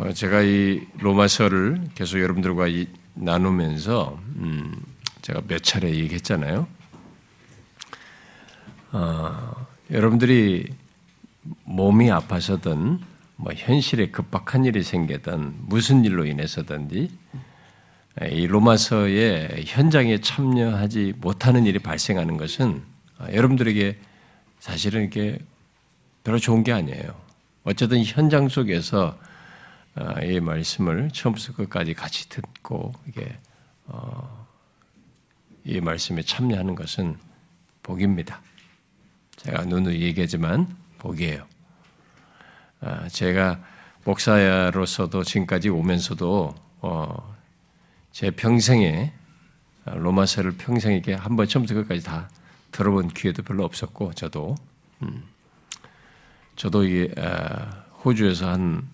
어, 제가 이 로마서를 계속 여러분들과 이, 나누면서 음, 제가 몇 차례 얘기했잖아요. 어, 여러분들이 몸이 아파서든 뭐 현실에 급박한 일이 생기든 무슨 일로 인해서든지 이 로마서의 현장에 참여하지 못하는 일이 발생하는 것은 여러분들에게 사실은 이게 별로 좋은 게 아니에요. 어쨌든 현장 속에서 어, 이 말씀을 처음부터 끝까지 같이 듣고 이게 어, 이 말씀에 참여하는 것은 복입니다. 제가 누누이 얘기하지만 복이에요. 아, 제가 목사로서도 지금까지 오면서도 어, 제 평생에 로마서를 평생에게 한 번 처음부터 끝까지 다 들어본 기회도 별로 없었고 저도 음, 저도 이 아, 호주에서 한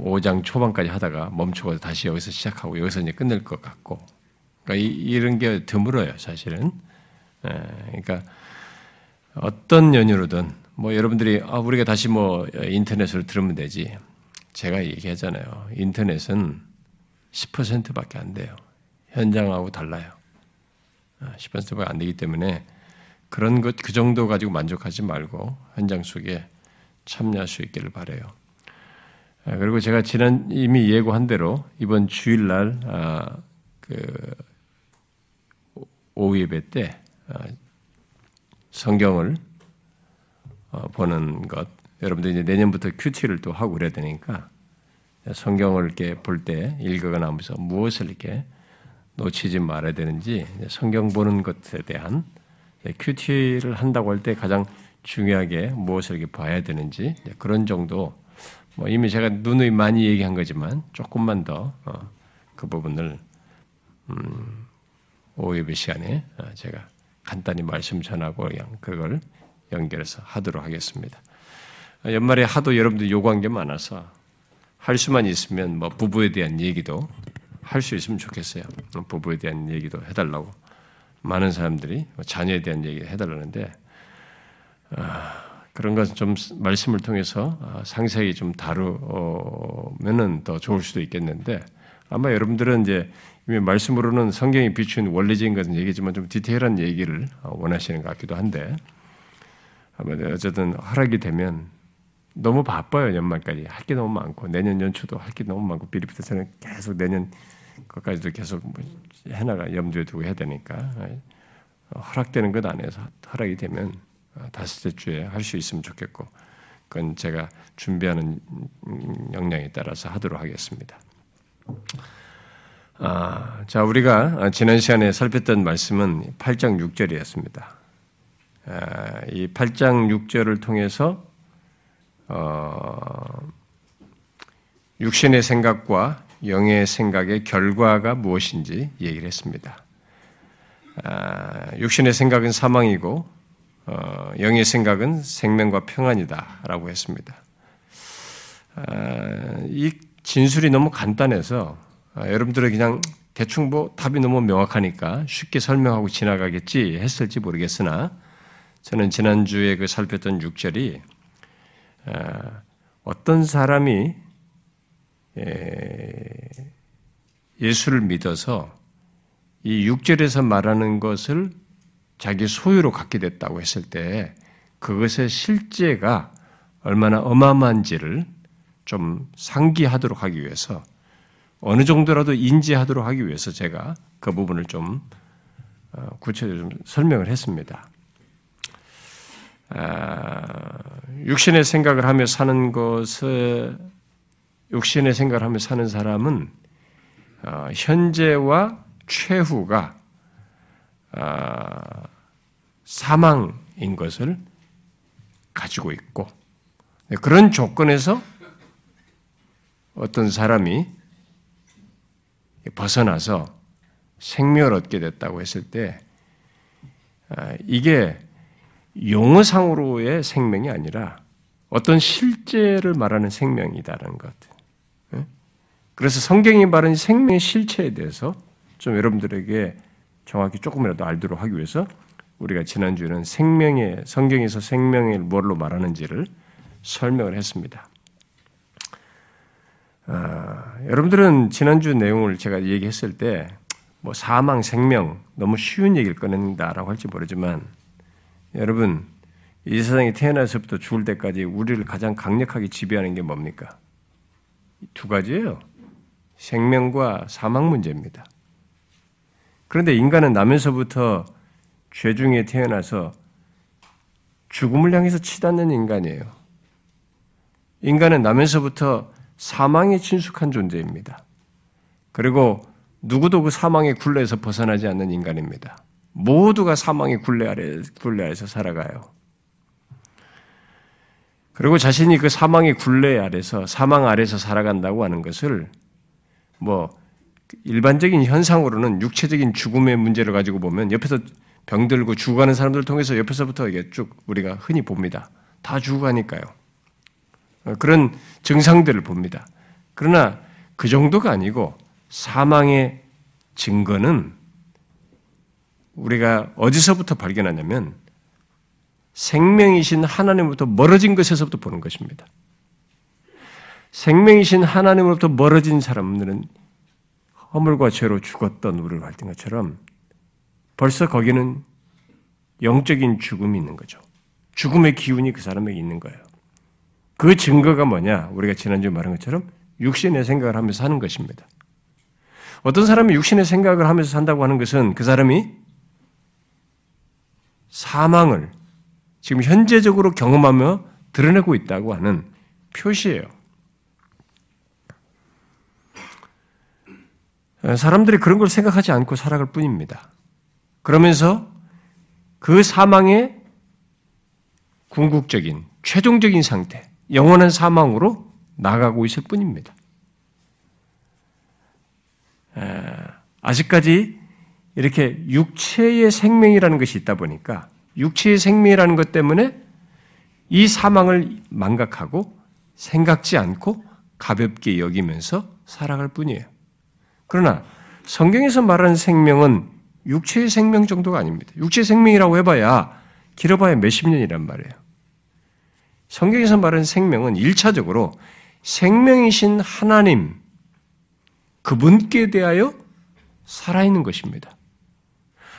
5장 초반까지 하다가 멈추고 다시 여기서 시작하고 여기서 이제 끝낼 것 같고. 그러니까 이, 런게 드물어요 사실은. 에, 그러니까 어떤 연유로든 뭐 여러분들이 아, 우리가 다시 뭐 인터넷으로 들으면 되지. 제가 얘기하잖아요. 인터넷은 10%밖에 안 돼요. 현장하고 달라요. 10%밖에 안 되기 때문에 그런 것 그 정도 가지고 만족하지 말고 현장 속에 참여할 수 있기를 바래요. 아, 그리고 제가 지난 이미 예고한 대로 이번 주일날 아, 그 오후 예배 때 아, 성경을 어, 보는 것. 여러분들 이제 내년부터 큐티를 또 하고 그래야 되니까 성경을 이렇게 볼 때 읽어가나 하면서 무엇을 이렇게 놓치지 말아야 되는지 성경 보는 것에 대한 큐티를 한다고 할 때 가장 중요하게 무엇을 이렇게 봐야 되는지 그런 정도 뭐 이미 제가 누누이 많이 얘기한 거지만 조금만 더그 어, 부분을 음, 오후 예배 시간에 어, 제가 간단히 말씀 전하고 그냥 그걸 연결해서 하도록 하겠습니다. 연말에 하도 여러분들 요구한 게 많아서 할 수만 있으면 뭐 부부에 대한 얘기도 할 수 있으면 좋겠어요. 부부에 대한 얘기도 해달라고 많은 사람들이 뭐 자녀에 대한 얘기 해달라는데 아, 그런 것은 좀 말씀을 통해서 아, 상세히 좀 다루면은 더 좋을 수도 있겠는데 아마 여러분들은 이제 이미 말씀으로는 성경이 비춘 원리적인 것은 얘기지만 좀 디테일한 얘기를 원하시는 것 같기도 한데 아마 어쨌든 허락이 되면 너무 바빠요 연말까지. 할 게 너무 많고 내년 연초도 할 게 너무 많고 비리피터처럼 계속 내년 것까지도 계속 뭐 해나가 염두에 두고 해야 되니까. 허락되는 것 안에서 허락이 되면 다섯째 주에 할 수 있으면 좋겠고 그건 제가 준비하는 역량에 따라서 하도록 하겠습니다. 아, 자 우리가 지난 시간에 살폈던 말씀은 8장 6절이었습니다. 아, 이 8장 6절을 통해서 어, 육신의 생각과 영의 생각의 결과가 무엇인지 얘기를 했습니다. 아, 육신의 생각은 사망이고 어, 영의 생각은 생명과 평안이다라고 했습니다. 아, 이 진술이 너무 간단해서 아, 여러분들은 그냥 대충 뭐 답이 너무 명확하니까 쉽게 설명하고 지나가겠지 했을지 모르겠으나 저는 지난주에 그 살폈던 6절이 아, 어떤 사람이 예수를 믿어서 이 6절에서 말하는 것을 자기 소유로 갖게 됐다고 했을 때 그것의 실제가 얼마나 어마어마한지를 좀 상기하도록 하기 위해서 어느 정도라도 인지하도록 하기 위해서 제가 그 부분을 좀 어, 구체적으로 좀 설명을 했습니다. 아, 육신의 생각을 하며 사는 것을 육신의 생각을 하며 사는 사람은 어, 현재와 최후가 아, 사망인 것을 가지고 있고 네, 그런 조건에서 어떤 사람이 벗어나서 생명을 얻게 됐다고 했을 때 아, 이게 용어상으로의 생명이 아니라 어떤 실제를 말하는 생명이다라는 것. 네? 그래서 성경이 말하는 생명의 실체에 대해서 좀 여러분들에게 정확히 조금이라도 알도록 하기 위해서 우리가 지난주에는 생명의 성경에서 생명을 뭘로 말하는지를 설명을 했습니다. 여러분들은 지난주 내용을 제가 얘기했을 때, 뭐 사망, 생명, 너무 쉬운 얘기를 꺼낸다라고 할지 모르지만, 여러분, 이 세상에 태어나서부터 죽을 때까지 우리를 가장 강력하게 지배하는 게 뭡니까? 두 가지예요. 생명과 사망 문제입니다. 그런데 인간은 나면서부터 죄 중에 태어나서 죽음을 향해서 치닫는 인간이에요. 인간은 나면서부터 사망에 친숙한 존재입니다. 그리고 누구도 그 사망의 굴레에서 벗어나지 않는 인간입니다. 모두가 사망의 굴레 아래, 굴레 아래서 살아가요. 그리고 자신이 그 사망의 굴레 아래서, 사망 아래서 살아간다고 하는 것을 뭐, 일반적인 현상으로는 육체적인 죽음의 문제를 가지고 보면 옆에서 병들고 죽어가는 사람들을 통해서 옆에서부터 이게 쭉 우리가 흔히 봅니다. 다 죽어가니까요. 그런 증상들을 봅니다. 그러나 그 정도가 아니고 사망의 증거는 우리가 어디서부터 발견하냐면 생명이신 하나님으로부터 멀어진 것에서부터 보는 것입니다. 생명이신 하나님으로부터 멀어진 사람들은 허물과 죄로 죽었던 우리를 밝힌 것처럼 벌써 거기는 영적인 죽음이 있는 거죠. 죽음의 기운이 그 사람에게 있는 거예요. 그 증거가 뭐냐? 우리가 지난주에 말한 것처럼 육신의 생각을 하면서 사는 것입니다. 어떤 사람이 육신의 생각을 하면서 산다고 하는 것은 그 사람이 사망을 지금 현재적으로 경험하며 드러내고 있다고 하는 표시예요. 사람들이 그런 걸 생각하지 않고 살아갈 뿐입니다. 그러면서 그 사망의 궁극적인 최종적인 상태, 영원한 사망으로 나가고 있을 뿐입니다. 아직까지 이렇게 육체의 생명이라는 것이 있다 보니까 육체의 생명이라는 것 때문에 이 사망을 망각하고 생각지 않고 가볍게 여기면서 살아갈 뿐이에요. 그러나 성경에서 말하는 생명은 육체의 생명 정도가 아닙니다. 육체의 생명이라고 해봐야 길어봐야 몇십 년이란 말이에요. 성경에서 말하는 생명은 1차적으로 생명이신 하나님, 그분께 대하여 살아있는 것입니다.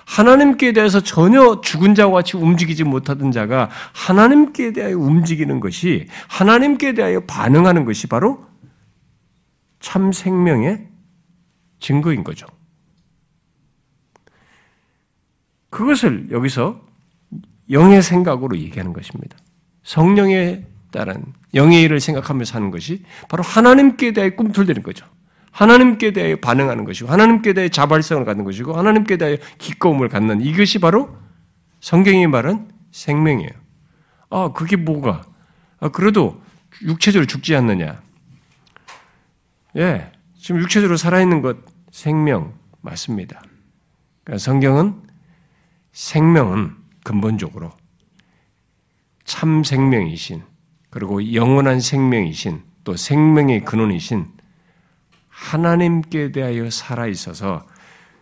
하나님께 대해서 전혀 죽은 자와 같이 움직이지 못하던 자가 하나님께 대하여 움직이는 것이 하나님께 대하여 반응하는 것이 바로 참 생명의 증거인 거죠. 그것을 여기서 영의 생각으로 얘기하는 것입니다. 성령에 따른 영의 일을 생각하면서 사는 것이 바로 하나님께 대해 꿈틀대는 거죠. 하나님께 대해 반응하는 것이고 하나님께 대해 자발성을 갖는 것이고 하나님께 대해 기꺼움을 갖는 이것이 바로 성경이 말한 생명이에요. 아, 그게 뭐가? 아, 그래도 육체적으로 죽지 않느냐? 예, 지금 육체적으로 살아있는 것 생명 맞습니다. 그러니까 성경은 생명은 근본적으로 참 생명이신 그리고 영원한 생명이신 또 생명의 근원이신 하나님께 대하여 살아 있어서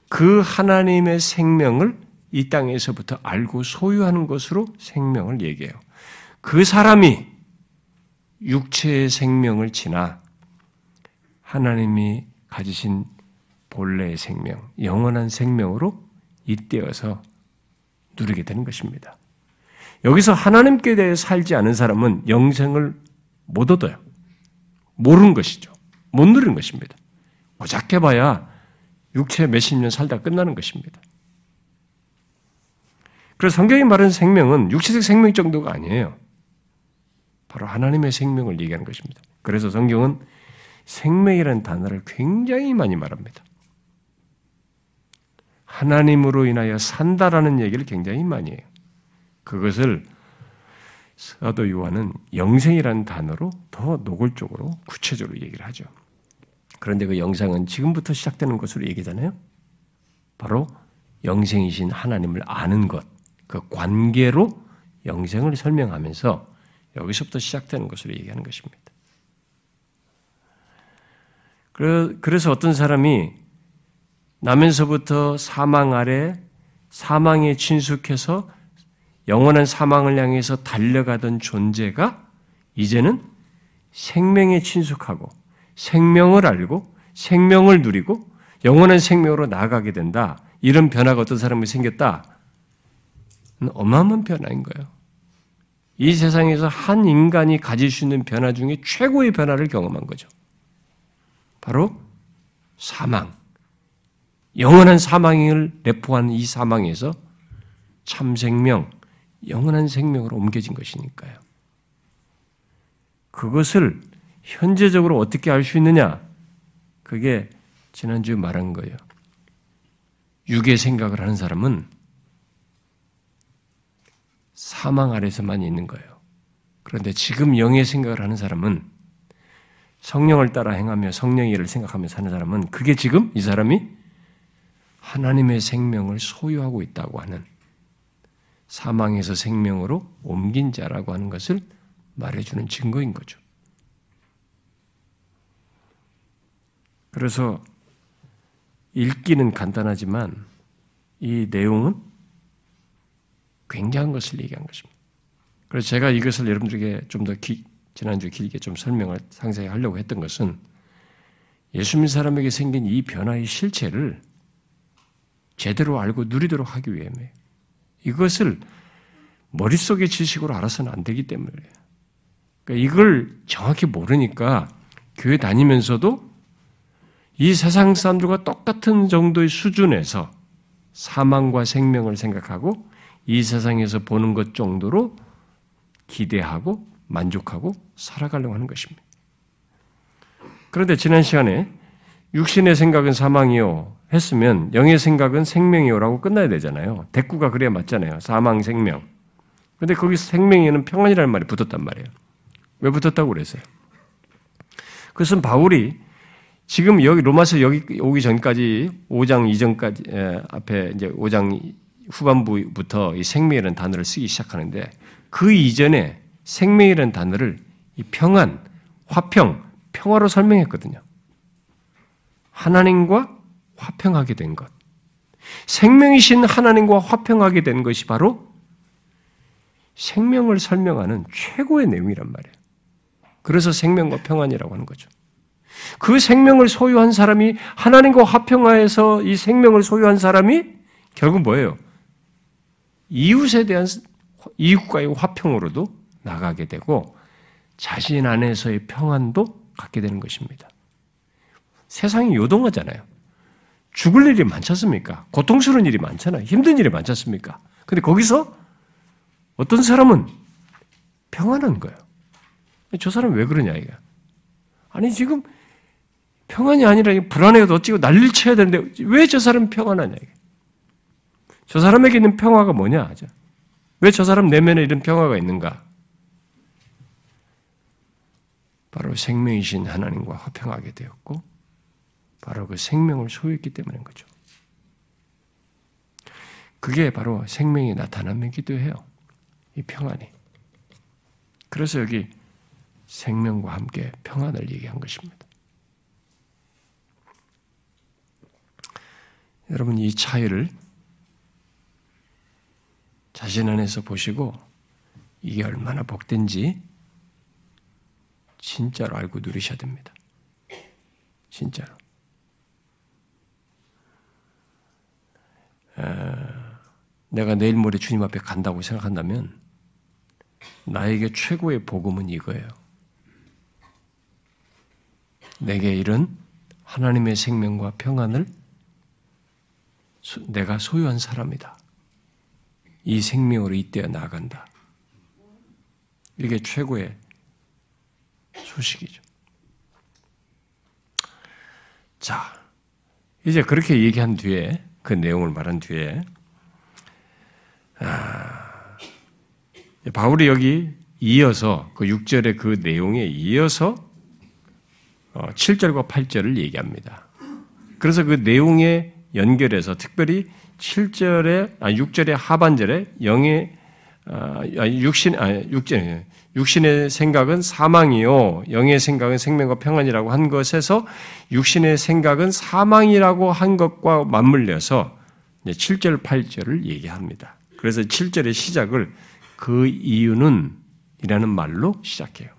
그 하나님의 생명을 이 땅에서부터 알고 소유하는 것으로 생명을 얘기해요. 그 사람이 육체의 생명을 지나 하나님이 가지신 본래의 생명, 영원한 생명으로 잇대어서 누리게 되는 것입니다. 여기서 하나님께 대해 살지 않은 사람은 영생을 못 얻어요. 모르는 것이죠. 못 누리는 것입니다. 고작 해봐야 육체 몇십 년 살다 끝나는 것입니다. 그래서 성경이 말하는 생명은 육체적 생명 정도가 아니에요. 바로 하나님의 생명을 얘기하는 것입니다. 그래서 성경은 생명이라는 단어를 굉장히 많이 말합니다. 하나님으로 인하여 산다라는 얘기를 굉장히 많이 해요. 그것을 사도 요한은 영생이라는 단어로 더 노골적으로 구체적으로 얘기를 하죠. 그런데 그 영상은 지금부터 시작되는 것으로 얘기잖아요. 바로 영생이신 하나님을 아는 것, 그 관계로 영생을 설명하면서 여기서부터 시작되는 것으로 얘기하는 것입니다. 그래서 어떤 사람이 나면서부터 사망 아래 사망에 친숙해서 영원한 사망을 향해서 달려가던 존재가 이제는 생명에 친숙하고 생명을 알고 생명을 누리고 영원한 생명으로 나아가게 된다. 이런 변화가 어떤 사람이 생겼다. 어마어마한 변화인 거예요. 이 세상에서 한 인간이 가질 수 있는 변화 중에 최고의 변화를 경험한 거죠. 바로 사망. 영원한 사망을 내포한 이 사망에서 참 생명, 영원한 생명으로 옮겨진 것이니까요. 그것을 현재적으로 어떻게 알 수 있느냐? 그게 지난주에 말한 거예요. 육의 생각을 하는 사람은 사망 아래서만 있는 거예요. 그런데 지금 영의 생각을 하는 사람은 성령을 따라 행하며 성령의 일을 생각하며 사는 사람은 그게 지금 이 사람이 하나님의 생명을 소유하고 있다고 하는 사망에서 생명으로 옮긴 자라고 하는 것을 말해주는 증거인 거죠. 그래서 읽기는 간단하지만 이 내용은 굉장한 것을 얘기한 것입니다. 그래서 제가 이것을 여러분들에게 좀 더 지난주 길게 좀 설명을 상세히 하려고 했던 것은 예수 믿는 사람에게 생긴 이 변화의 실체를 제대로 알고 누리도록 하기 위함이에요. 이것을 머릿속의 지식으로 알아서는 안 되기 때문이에요. 그러니까 이걸 정확히 모르니까 교회 다니면서도 이 세상 사람들과 똑같은 정도의 수준에서 사망과 생명을 생각하고 이 세상에서 보는 것 정도로 기대하고 만족하고 살아가려고 하는 것입니다. 그런데 지난 시간에 육신의 생각은 사망이요 했으면 영의 생각은 생명이요라고 끝나야 되잖아요. 대꾸가 그래야 맞잖아요. 사망 생명. 근데 거기 생명에는 평안이라는 말이 붙었단 말이에요. 왜 붙었다고 그랬어요? 그것은 바울이 지금 여기 로마서 여기 오기 전까지 5장 이전까지 앞에 이제 5장 후반부부터 이 생명이라는 단어를 쓰기 시작하는데 그 이전에 생명이라는 단어를 이 평안, 화평, 평화로 설명했거든요. 하나님과 화평하게 된 것. 생명이신 하나님과 화평하게 된 것이 바로 생명을 설명하는 최고의 내용이란 말이에요. 그래서 생명과 평안이라고 하는 거죠. 그 생명을 소유한 사람이 하나님과 화평하여서 이 생명을 소유한 사람이 결국 뭐예요? 이웃에 대한 이웃과의 화평으로도 나가게 되고 자신 안에서의 평안도 갖게 되는 것입니다. 세상이 요동하잖아요. 죽을 일이 많지 않습니까? 고통스러운 일이 많잖아요. 힘든 일이 많지 않습니까? 근데 거기서 어떤 사람은 평안한 거예요. 저 사람 왜 그러냐, 이게. 아니, 지금 평안이 아니라 불안해도 어찌고 난리를 쳐야 되는데 왜 저 사람 평안하냐 이게. 저 사람에게 있는 평화가 뭐냐 왜저 사람 내면에 이런 평화가 있는가? 바로 생명이신 하나님과 화평하게 되었고 바로 그 생명을 소유했기 때문인 거죠. 그게 바로 생명이 나타남이기도 해요. 이 평안이. 그래서 여기 생명과 함께 평안을 얘기한 것입니다. 여러분 이 차이를 자신 안에서 보시고 이게 얼마나 복된지 진짜로 알고 누리셔야 됩니다. 진짜로. 내가 내일 모레 주님 앞에 간다고 생각한다면 나에게 최고의 복음은 이거예요. 내게 이런 하나님의 생명과 평안을 내가 소유한 사람이다. 이 생명으로 이때어 나간다. 이게 최고의 소식이죠. 자, 이제 그렇게 얘기한 뒤에, 그 내용을 말한 뒤에, 아, 바울이 여기 이어서, 그 6절의 그 내용에 이어서 7절과 어, 8절을 얘기합니다. 그래서 그 내용의 연결해서 특별히 7절에 아 6절의 하반절에 영의 아, 육신 아 육신 육신의 생각은 사망이요 영의 생각은 생명과 평안이라고 한 것에서 육신의 생각은 사망이라고 한 것과 맞물려서 7절 8절을 얘기합니다. 그래서 7절의 시작을 그 이유는 이라는 말로 시작해요.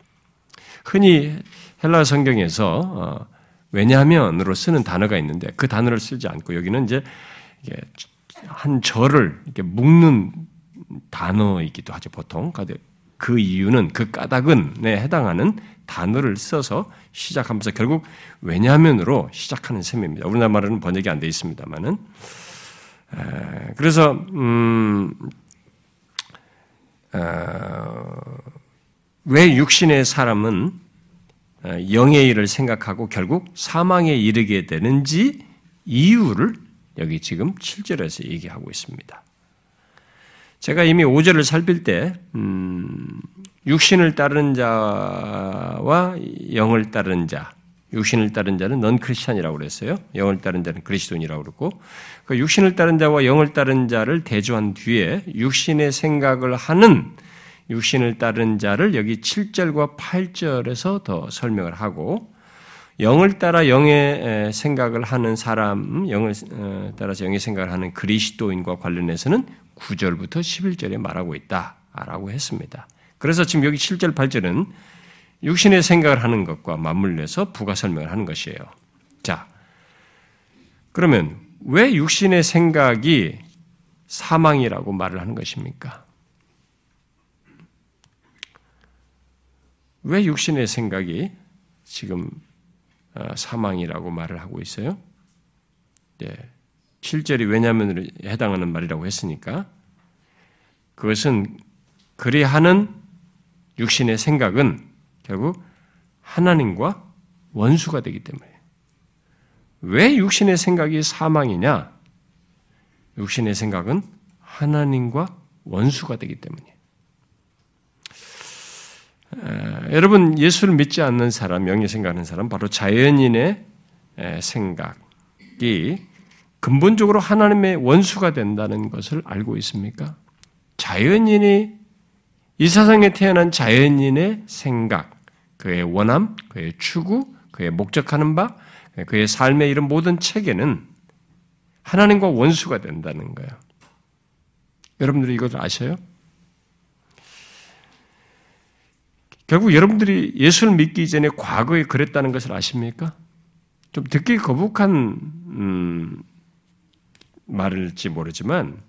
흔히 헬라 성경에서 어, 왜냐하면으로 쓰는 단어가 있는데 그 단어를 쓰지 않고 여기는 이제 한 절을 이렇게 묶는 단어이기도 하죠 보통. 그 이유는 그 까닭은에 해당하는 단어를 써서 시작하면서 결국 왜냐하면으로 시작하는 셈입니다. 우리나라 말은 번역이 안 돼 있습니다만은 그래서 음, 어, 왜 육신의 사람은 어, 영의 일을 생각하고 결국 사망에 이르게 되는지 이유를 여기 지금 7절에서 얘기하고 있습니다. 제가 이미 5절을 살필 때, 음, 육신을 따르는 자와 영을 따르는 자, 육신을 따른 자는 넌 크리스찬이라고 그랬어요. 영을 따른 자는 그리스도인이라고 그러고 그 육신을 따른 자와 영을 따른 자를 대조한 뒤에 육신의 생각을 하는 육신을 따른 자를 여기 7절과 8절에서 더 설명을 하고 영을 따라 영의 생각을 하는 사람, 영을 어, 따라서 영의 생각을 하는 그리스도인과 관련해서는 9절부터 11절에 말하고 있다라고 했습니다. 그래서 지금 여기 7절, 8절은 육신의 생각을 하는 것과 맞물려서 부가 설명을 하는 것이에요. 자, 그러면 왜 육신의 생각이 사망이라고 말을 하는 것입니까? 왜 육신의 생각이 지금 어, 사망이라고 말을 하고 있어요? 네. 7절이 왜냐면 해당하는 말이라고 했으니까 그것은 그리 하는 육신의 생각은 결국 하나님과 원수가 되기 때문에 왜 육신의 생각이 사망이냐? 육신의 생각은 하나님과 원수가 되기 때문이에요. 여러분 예수를 믿지 않는 사람, 영리 생각하는 사람, 바로 자연인의 생각이 근본적으로 하나님의 원수가 된다는 것을 알고 있습니까? 자연인이 이 세상에 태어난 자연인의 생각, 그의 원함, 그의 추구, 그의 목적하는 바, 그의 삶의 이런 모든 체계는 하나님과 원수가 된다는 거예요. 여러분들이 이것을 아셔요? 결국 여러분들이 예수를 믿기 전에 과거에 그랬다는 것을 아십니까? 좀 듣기 거북한 음, 말일지 모르지만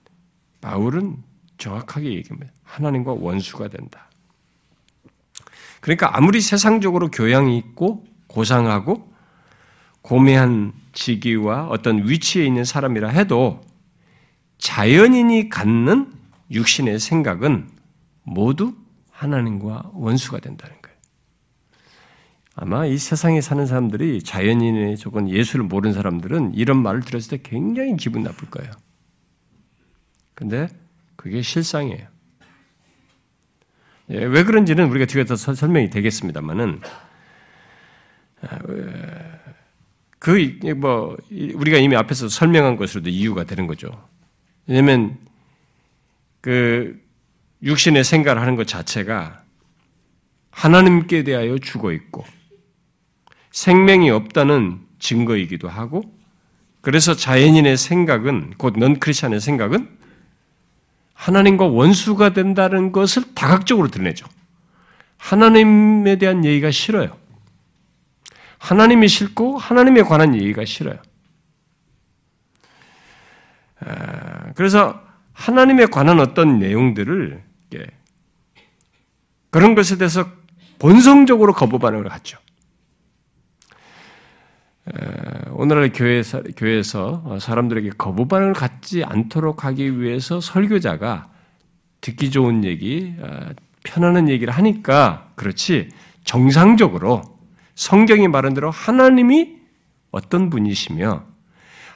바울은 정확하게 얘기합니다. 하나님과 원수가 된다. 그러니까 아무리 세상적으로 교양이 있고 고상하고 고매한 직위와 어떤 위치에 있는 사람이라 해도 자연인이 갖는 육신의 생각은 모두 하나님과 원수가 된다는. 아마 이 세상에 사는 사람들이 자연인의 조건 예수를 모르는 사람들은 이런 말을 들었을 때 굉장히 기분 나쁠 거예요. 근데 그게 실상이에요. 예, 왜 그런지는 우리가 뒤에서 설명이 되겠습니다만은 아, 그뭐 우리가 이미 앞에서 설명한 것으로도 이유가 되는 거죠. 왜냐하면 그 육신의 생각을 하는 것 자체가 하나님께 대하여 죽어 있고 생명이 없다는 증거이기도 하고 그래서 자연인의 생각은 곧 넌 크리스천의 생각은 하나님과 원수가 된다는 것을 다각적으로 드러내죠. 하나님에 대한 얘기가 싫어요. 하나님이 싫고 하나님에 관한 얘기가 싫어요. 그래서 하나님에 관한 어떤 내용들을 그런 것에 대해서 본성적으로 거부 반응을 갖죠. 오늘날 교회에서, 교회에서 사람들에게 거부 반응을 갖지 않도록 하기 위해서 설교자가 듣기 좋은 얘기, 어, 편안한 얘기를 하니까 그렇지 정상적으로 성경이 말한 대로 하나님이 어떤 분이시며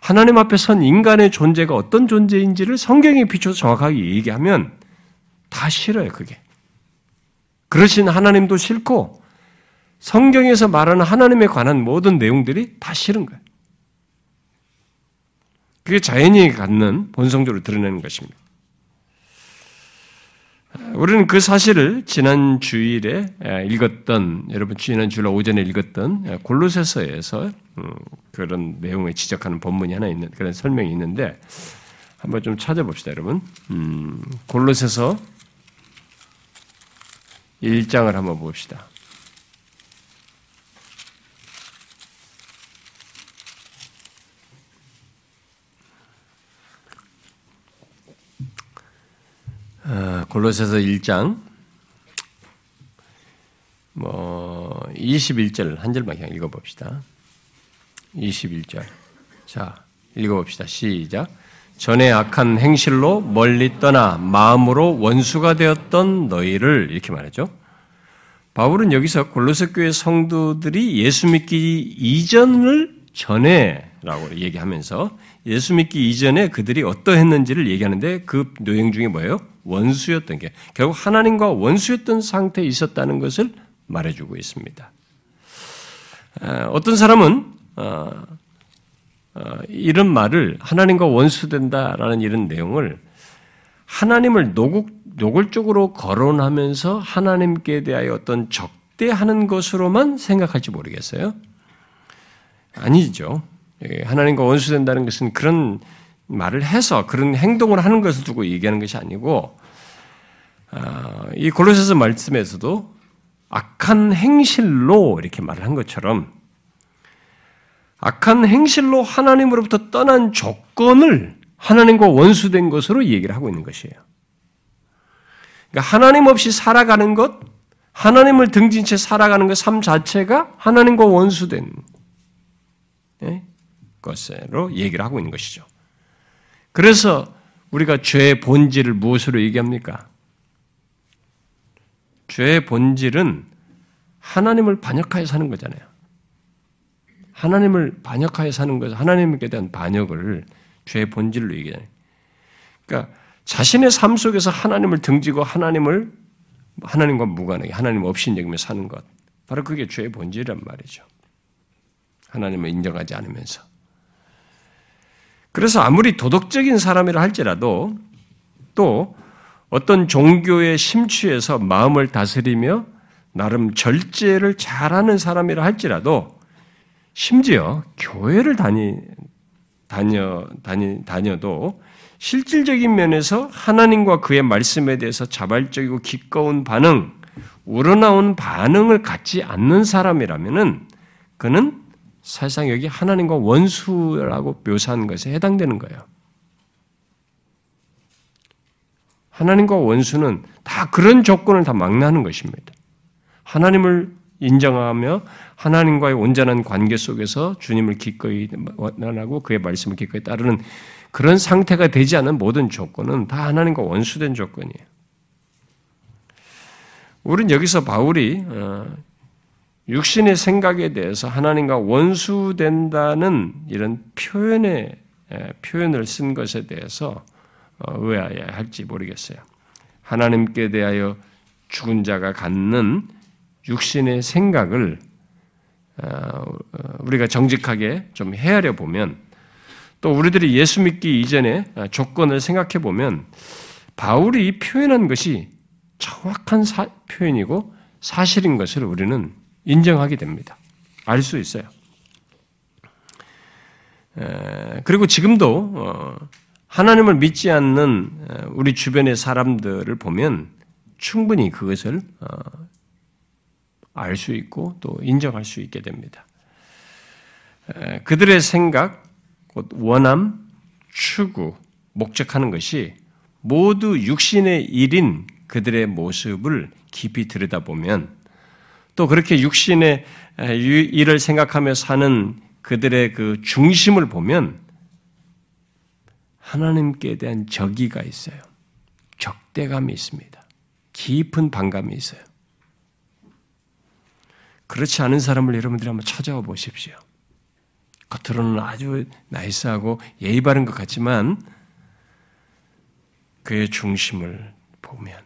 하나님 앞에 선 인간의 존재가 어떤 존재인지를 성경에 비춰서 정확하게 얘기하면 다 싫어요, 그게. 그러신 하나님도 싫고 성경에서 말하는 하나님에 관한 모든 내용들이 다 싫은 거예요. 그게 자연이 갖는 본성적으로 드러내는 것입니다. 우리는 그 사실을 지난 주일에 읽었던 여러분 지난 주일 오전에 읽었던 골로새서에서 음, 그런 내용을 지적하는 본문이 하나 있는 그런 설명이 있는데 한번 좀 찾아봅시다, 여러분. 음, 골로새서 1장을 한번 봅시다. 골로새서 1장 뭐 21절 한 절만 그냥 읽어 봅시다. 21절. 자, 읽어 봅시다. 시작. 전에 악한 행실로 멀리 떠나 마음으로 원수가 되었던 너희를 이렇게 말하죠. 바울은 여기서 골로새 교회 성도들이 예수 믿기 이전을 전에라고 얘기하면서 예수 믿기 이전에 그들이 어떠했는지를 얘기하는데 그 내용 중에 뭐예요? 원수였던 게 결국 하나님과 원수였던 상태에 있었다는 것을 말해주고 있습니다. 어떤 사람은 어, 어, 이런 말을 하나님과 원수된다라는 이런 내용을 하나님을 노국, 노골적으로 거론하면서 하나님께 대하여 어떤 적대하는 것으로만 생각할지 모르겠어요. 아니죠. 예, 하나님과 원수된다는 것은 그런 말을 해서 그런 행동을 하는 것을 두고 얘기하는 것이 아니고 아, 이 골로새서 말씀에서도 악한 행실로 이렇게 말을 한 것처럼 악한 행실로 하나님으로부터 떠난 조건을 하나님과 원수된 것으로 얘기를 하고 있는 것이에요. 그러니까 하나님 없이 살아가는 것, 하나님을 등진 채 살아가는 것 삶 자체가 하나님과 원수된 예, 것으로 얘기를 하고 있는 것이죠. 그래서 우리가 죄의 본질을 무엇으로 얘기합니까? 죄의 본질은 하나님을 반역하여 사는 거잖아요. 하나님을 반역하여 사는 것, 하나님께 대한 반역을 죄의 본질로 얘기하는. 그러니까 자신의 삶 속에서 하나님을 등지고 하나님을 하나님과 무관하게 하나님 없이 여기며 사는 것. 바로 그게 죄의 본질이란 말이죠. 하나님을 인정하지 않으면서. 그래서 아무리 도덕적인 사람이라 할지라도 또 어떤 종교에 심취해서 마음을 다스리며 나름 절제를 잘하는 사람이라 할지라도 심지어 교회를 다니, 다녀, 다니, 다녀도 실질적인 면에서 하나님과 그의 말씀에 대해서 자발적이고 기꺼운 반응, 우러나온 반응을 갖지 않는 사람이라면은 그는 사실상 여기 하나님과 원수라고 묘사한 것에 해당되는 거예요. 하나님과 원수는 다 그런 조건을 다 망라하는 것입니다. 하나님을 인정하며 하나님과의 온전한 관계 속에서 주님을 기꺼이 원하고 그의 말씀을 기꺼이 따르는 그런 상태가 되지 않은 모든 조건은 다 하나님과 원수된 조건이에요. 우리는 여기서 바울이 어, 육신의 생각에 대해서 하나님과 원수된다는 이런 표현의 표현을 쓴 것에 대해서 어, 의아해 할지 모르겠어요. 하나님께 대하여 죽은 자가 갖는 육신의 생각을 어, 우리가 정직하게 좀 헤아려 보면 또 우리들이 예수 믿기 이전에 조건을 생각해 보면 바울이 표현한 것이 정확한 사, 표현이고 사실인 것을 우리는 인정하게 됩니다. 알 수 있어요. 그리고 지금도 어, 하나님을 믿지 않는 우리 주변의 사람들을 보면 충분히 그것을 어, 알수 있고 또 인정할 수 있게 됩니다. 그들의 생각, 곧 원함, 추구, 목적하는 것이 모두 육신의 일인 그들의 모습을 깊이 들여다보면 또 그렇게 육신의 일을 생각하며 사는 그들의 그 중심을 보면 하나님께 대한 적의가 있어요. 적대감이 있습니다. 깊은 반감이 있어요. 그렇지 않은 사람을 여러분들이 한번 찾아와 보십시오. 겉으로는 아주 나이스하고 예의 바른 것 같지만 그의 중심을 보면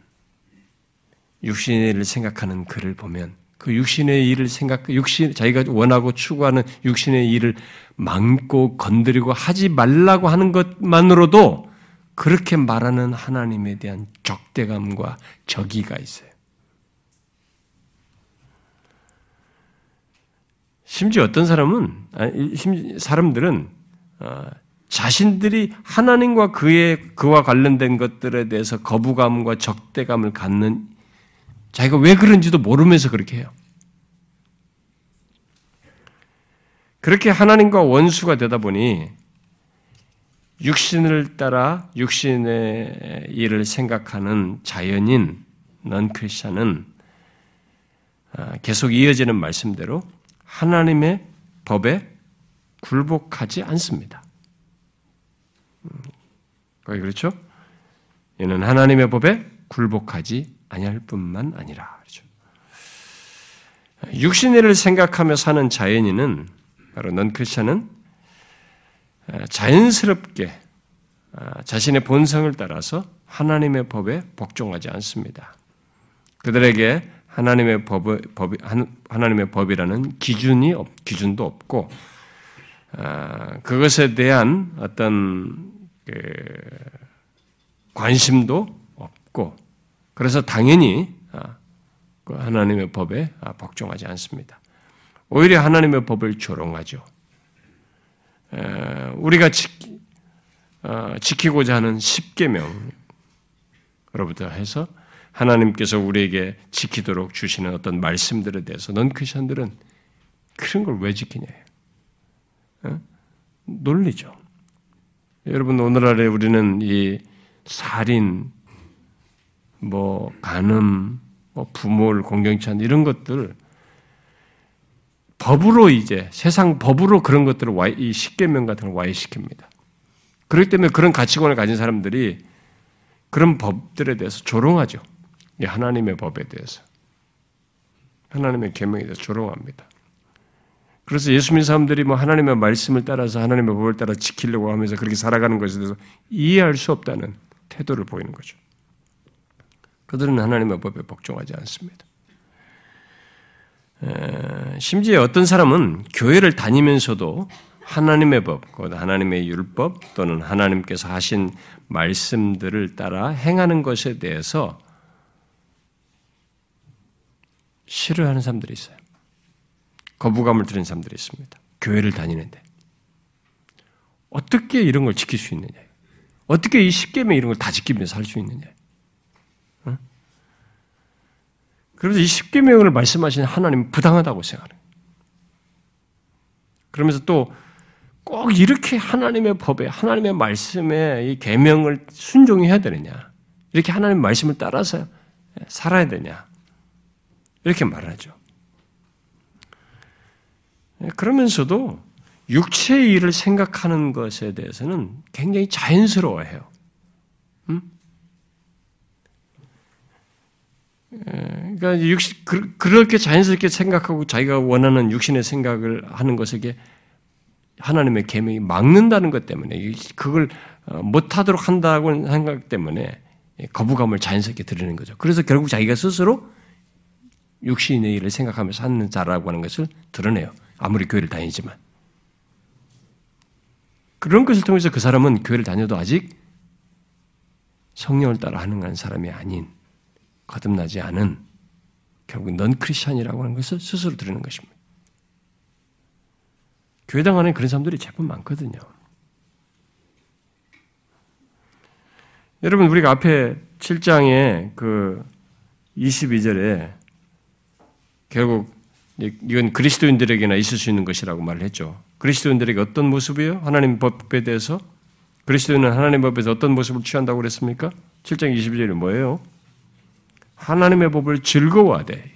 육신의 일을 생각하는 그를 보면 그 육신의 일을 생각, 육신, 자기가 원하고 추구하는 육신의 일을 막고 건드리고 하지 말라고 하는 것만으로도 그렇게 말하는 하나님에 대한 적대감과 적의가 있어요. 심지어 어떤 사람은 사람들은 어, 자신들이 하나님과 그의 그와 관련된 것들에 대해서 거부감과 적대감을 갖는 자기가 왜 그런지도 모르면서 그렇게 해요. 그렇게 하나님과 원수가 되다 보니 육신을 따라 육신의 일을 생각하는 자연인 넌 크리스천은 아, 계속 이어지는 말씀대로 하나님의 법에 굴복하지 않습니다. 음, 거기 그렇죠? 이는 하나님의 법에 굴복하지 아니할 뿐만 아니라 그렇죠. 육신의 생각하며 사는 자연인은 바로 넌 크리스천은 자연스럽게 아, 자신의 본성을 따라서 하나님의 법에 복종하지 않습니다. 그들에게 하나님의 법, 법 하나님의 법이라는 기준이 기준도 없고 아, 그것에 대한 어떤 그 관심도 없고 그래서 당연히 아, 그 하나님의 법에 복종하지 않습니다. 오히려 하나님의 법을 조롱하죠. 우리가 어, 지키고자 하는 십계명으로부터 해서 하나님께서 우리에게 지키도록 주시는 어떤 말씀들에 대해서 넌 크리스천들은 그런 걸 왜 지키냐? 어? 논리죠. 여러분 오늘날에 우리는 이 살인, 뭐 간음, 뭐 부모를 공경치 않는 이런 것들 법으로 이제 세상 법으로 그런 것들을 와이, 이 십계명 같은 걸 와해시킵니다. 그렇기 때문에 그런 가치관을 가진 사람들이 그런 법들에 대해서 조롱하죠. 하나님의 법에 대해서. 하나님의 계명에 대해서 조롱합니다. 그래서 예수 믿는 사람들이 뭐 하나님의 말씀을 따라서 하나님의 법을 따라 지키려고 하면서 그렇게 살아가는 것에 대해서 이해할 수 없다는 태도를 보이는 거죠. 그들은 하나님의 법에 복종하지 않습니다. 심지어 어떤 사람은 교회를 다니면서도 하나님의 법, 하나님의 율법 또는 하나님께서 하신 말씀들을 따라 행하는 것에 대해서 싫어하는 사람들이 있어요. 거부감을 드는 사람들이 있습니다. 교회를 다니는데. 어떻게 이런 걸 지킬 수 있느냐. 어떻게 이 십계명 이런 걸 다 지키면서 살 수 있느냐. 그래서 이 십계명을 말씀하신 하나님 부당하다고 생각하는 그러면서 또 꼭 이렇게 하나님의 법에 하나님의 말씀에 이 계명을 순종해야 되느냐? 이렇게 하나님의 말씀을 따라서 살아야 되냐? 이렇게 말하죠. 그러면서도 육체의 일을 생각하는 것에 대해서는 굉장히 자연스러워해요. 음? 그러니까 육신, 그, 그렇게 자연스럽게 생각하고 자기가 원하는 육신의 생각을 하는 것에게 하나님의 계명이 막는다는 것 때문에 그걸 어, 못하도록 한다고 생각 때문에 거부감을 자연스럽게 드리는 거죠. 그래서 결국 자기가 스스로 육신의 일을 생각하며 사는 자라고 하는 것을 드러내요. 아무리 교회를 다니지만. 그런 것을 통해서 그 사람은 교회를 다녀도 아직 성령을 따라 하는 사람이 아닌 거듭나지 않은 결국 넌 크리스천이라고 하는 것을 스스로 들으는 것입니다. 교회당 안에 그런 사람들이 제법 많거든요. 여러분 우리가 앞에 7장에 그 22절에 결국 이건 그리스도인들에게나 있을 수 있는 것이라고 말을 했죠. 그리스도인들에게 어떤 모습이요? 하나님 법에 대해서 그리스도인은 하나님 법에서 어떤 모습을 취한다고 그랬습니까? 7장 22절이 뭐예요? 하나님의 법을 즐거워하되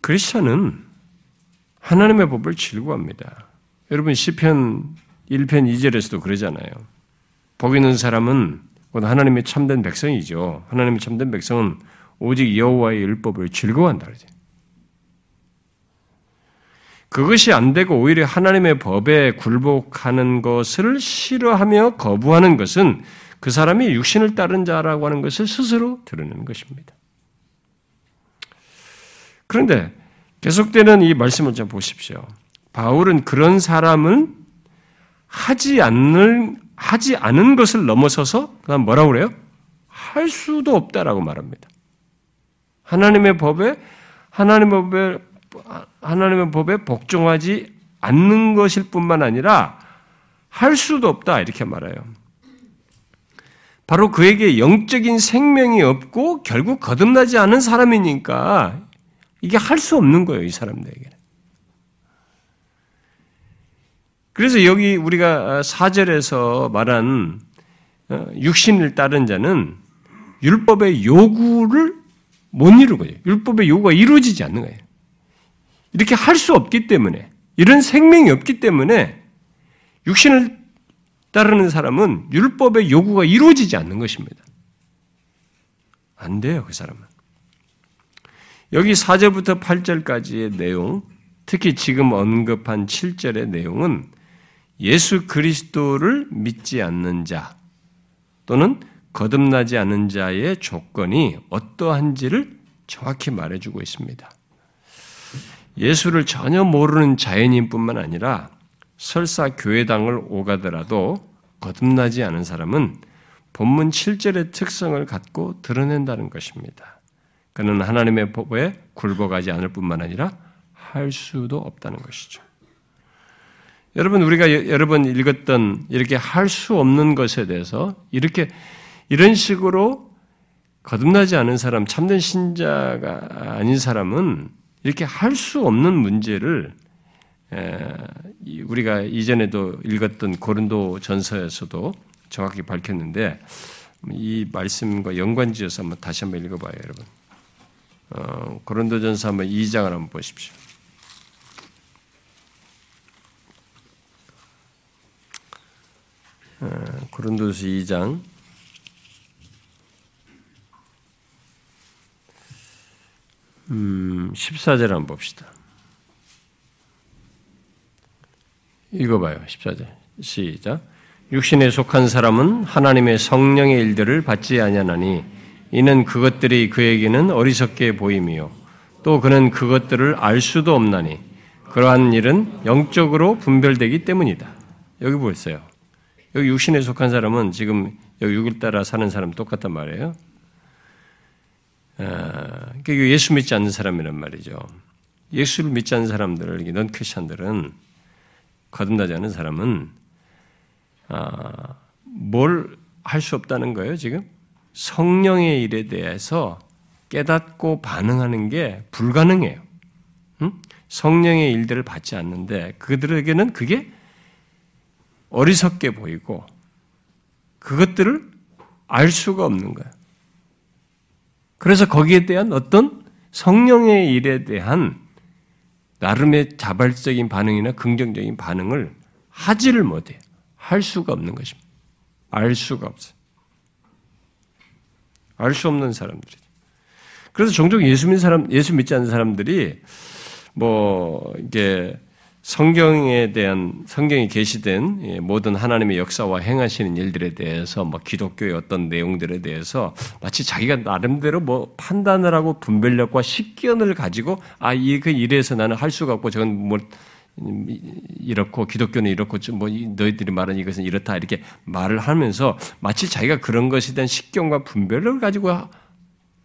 크리스천은 하나님의 법을 즐거워합니다. 여러분 시편 1편 2절에서도 그러잖아요. 복 있는 사람은 하나님의 참된 백성이죠. 하나님의 참된 백성은 오직 여호와의 율법을 즐거워한다 그러죠. 그것이 안 되고 오히려 하나님의 법에 굴복하는 것을 싫어하며 거부하는 것은 그 사람이 육신을 따른 자라고 하는 것을 스스로 드러내는 것입니다. 그런데 계속되는 이 말씀을 좀 보십시오. 바울은 그런 사람은 하지 않는 하지 않은 것을 넘어서서 그다음 뭐라고 그래요? 할 수도 없다라고 말합니다. 하나님의 법에 하나님의 법에 하나님의 법에 복종하지 않는 것일 뿐만 아니라 할 수도 없다 이렇게 말해요. 바로 그에게 영적인 생명이 없고 결국 거듭나지 않은 사람이니까 이게 할 수 없는 거예요, 이 사람들에게는. 그래서 여기 우리가 4절에서 말한 어, 육신을 따른 자는 율법의 요구를 못 이루고요. 율법의 요구가 이루어지지 않는 거예요. 이렇게 할 수 없기 때문에 이런 생명이 없기 때문에 육신을 따르는 사람은 율법의 요구가 이루어지지 않는 것입니다. 안 돼요, 그 사람은. 여기 4절부터 8절까지의 내용, 특히 지금 언급한 7절의 내용은 예수 그리스도를 믿지 않는 자 또는 거듭나지 않은 자의 조건이 어떠한지를 정확히 말해주고 있습니다. 예수를 전혀 모르는 자연인뿐만 아니라 설사 교회당을 오가더라도 거듭나지 않은 사람은 본문 7절의 특성을 갖고 드러낸다는 것입니다. 그는 하나님의 법에 굴복하지 않을 뿐만 아니라 할 수도 없다는 것이죠. 여러분 우리가 여러 번 읽었던 이렇게 할 수 없는 것에 대해서 이렇게 이런 식으로 거듭나지 않은 사람, 참된 신자가 아닌 사람은 이렇게 할 수 없는 문제를 우리가 이전에도 읽었던 고린도 전서에서도 정확히 밝혔는데 이 말씀과 연관지어서 한번 다시 한번 읽어봐요, 여러분. 어, 고린도 전서 한번 2장을 한번 보십시오. 어, 고린도서 2장 음, 14절 한번 봅시다. 읽어봐요. 14절. 시작. 육신에 속한 사람은 하나님의 성령의 일들을 받지 아니하나니 이는 그것들이 그에게는 어리석게 보임이요 또 그는 그것들을 알 수도 없나니 그러한 일은 영적으로 분별되기 때문이다. 여기 보세요. 여기 육신에 속한 사람은 지금 여기 육을 따라 사는 사람 똑같단 말이에요. 아, 그게 예수 믿지 않는 사람이란 말이죠. 예수를 믿지 않는 사람들, 넌 크리스천들은 거듭나지 않은 사람은 아, 뭘 할 수 없다는 거예요, 지금? 성령의 일에 대해서 깨닫고 반응하는 게 불가능해요. 응? 성령의 일들을 받지 않는데 그들에게는 그게 어리석게 보이고 그것들을 알 수가 없는 거예요. 그래서 거기에 대한 어떤 성령의 일에 대한 나름의 자발적인 반응이나 긍정적인 반응을 하지를 못해요. 할 수가 없는 것입니다. 알 수가 없어요. 알 수 없는 사람들이. 그래서 종종 예수 믿는 사람, 예수 믿지 않는 사람들이 뭐 이게 성경에 대한 성경에 게시된 예, 모든 하나님의 역사와 행하시는 일들에 대해서 뭐 기독교의 어떤 내용들에 대해서 마치 자기가 나름대로 뭐 판단을 하고 분별력과 식견을 가지고 아 이그 이래서 나는 할 수가 없고 저건 뭐 이렇고 기독교는 이렇고 뭐 너희들이 말하는 이것은 이렇다 이렇게 말을 하면서 마치 자기가 그런 것에 대한 식견과 분별력을 가지고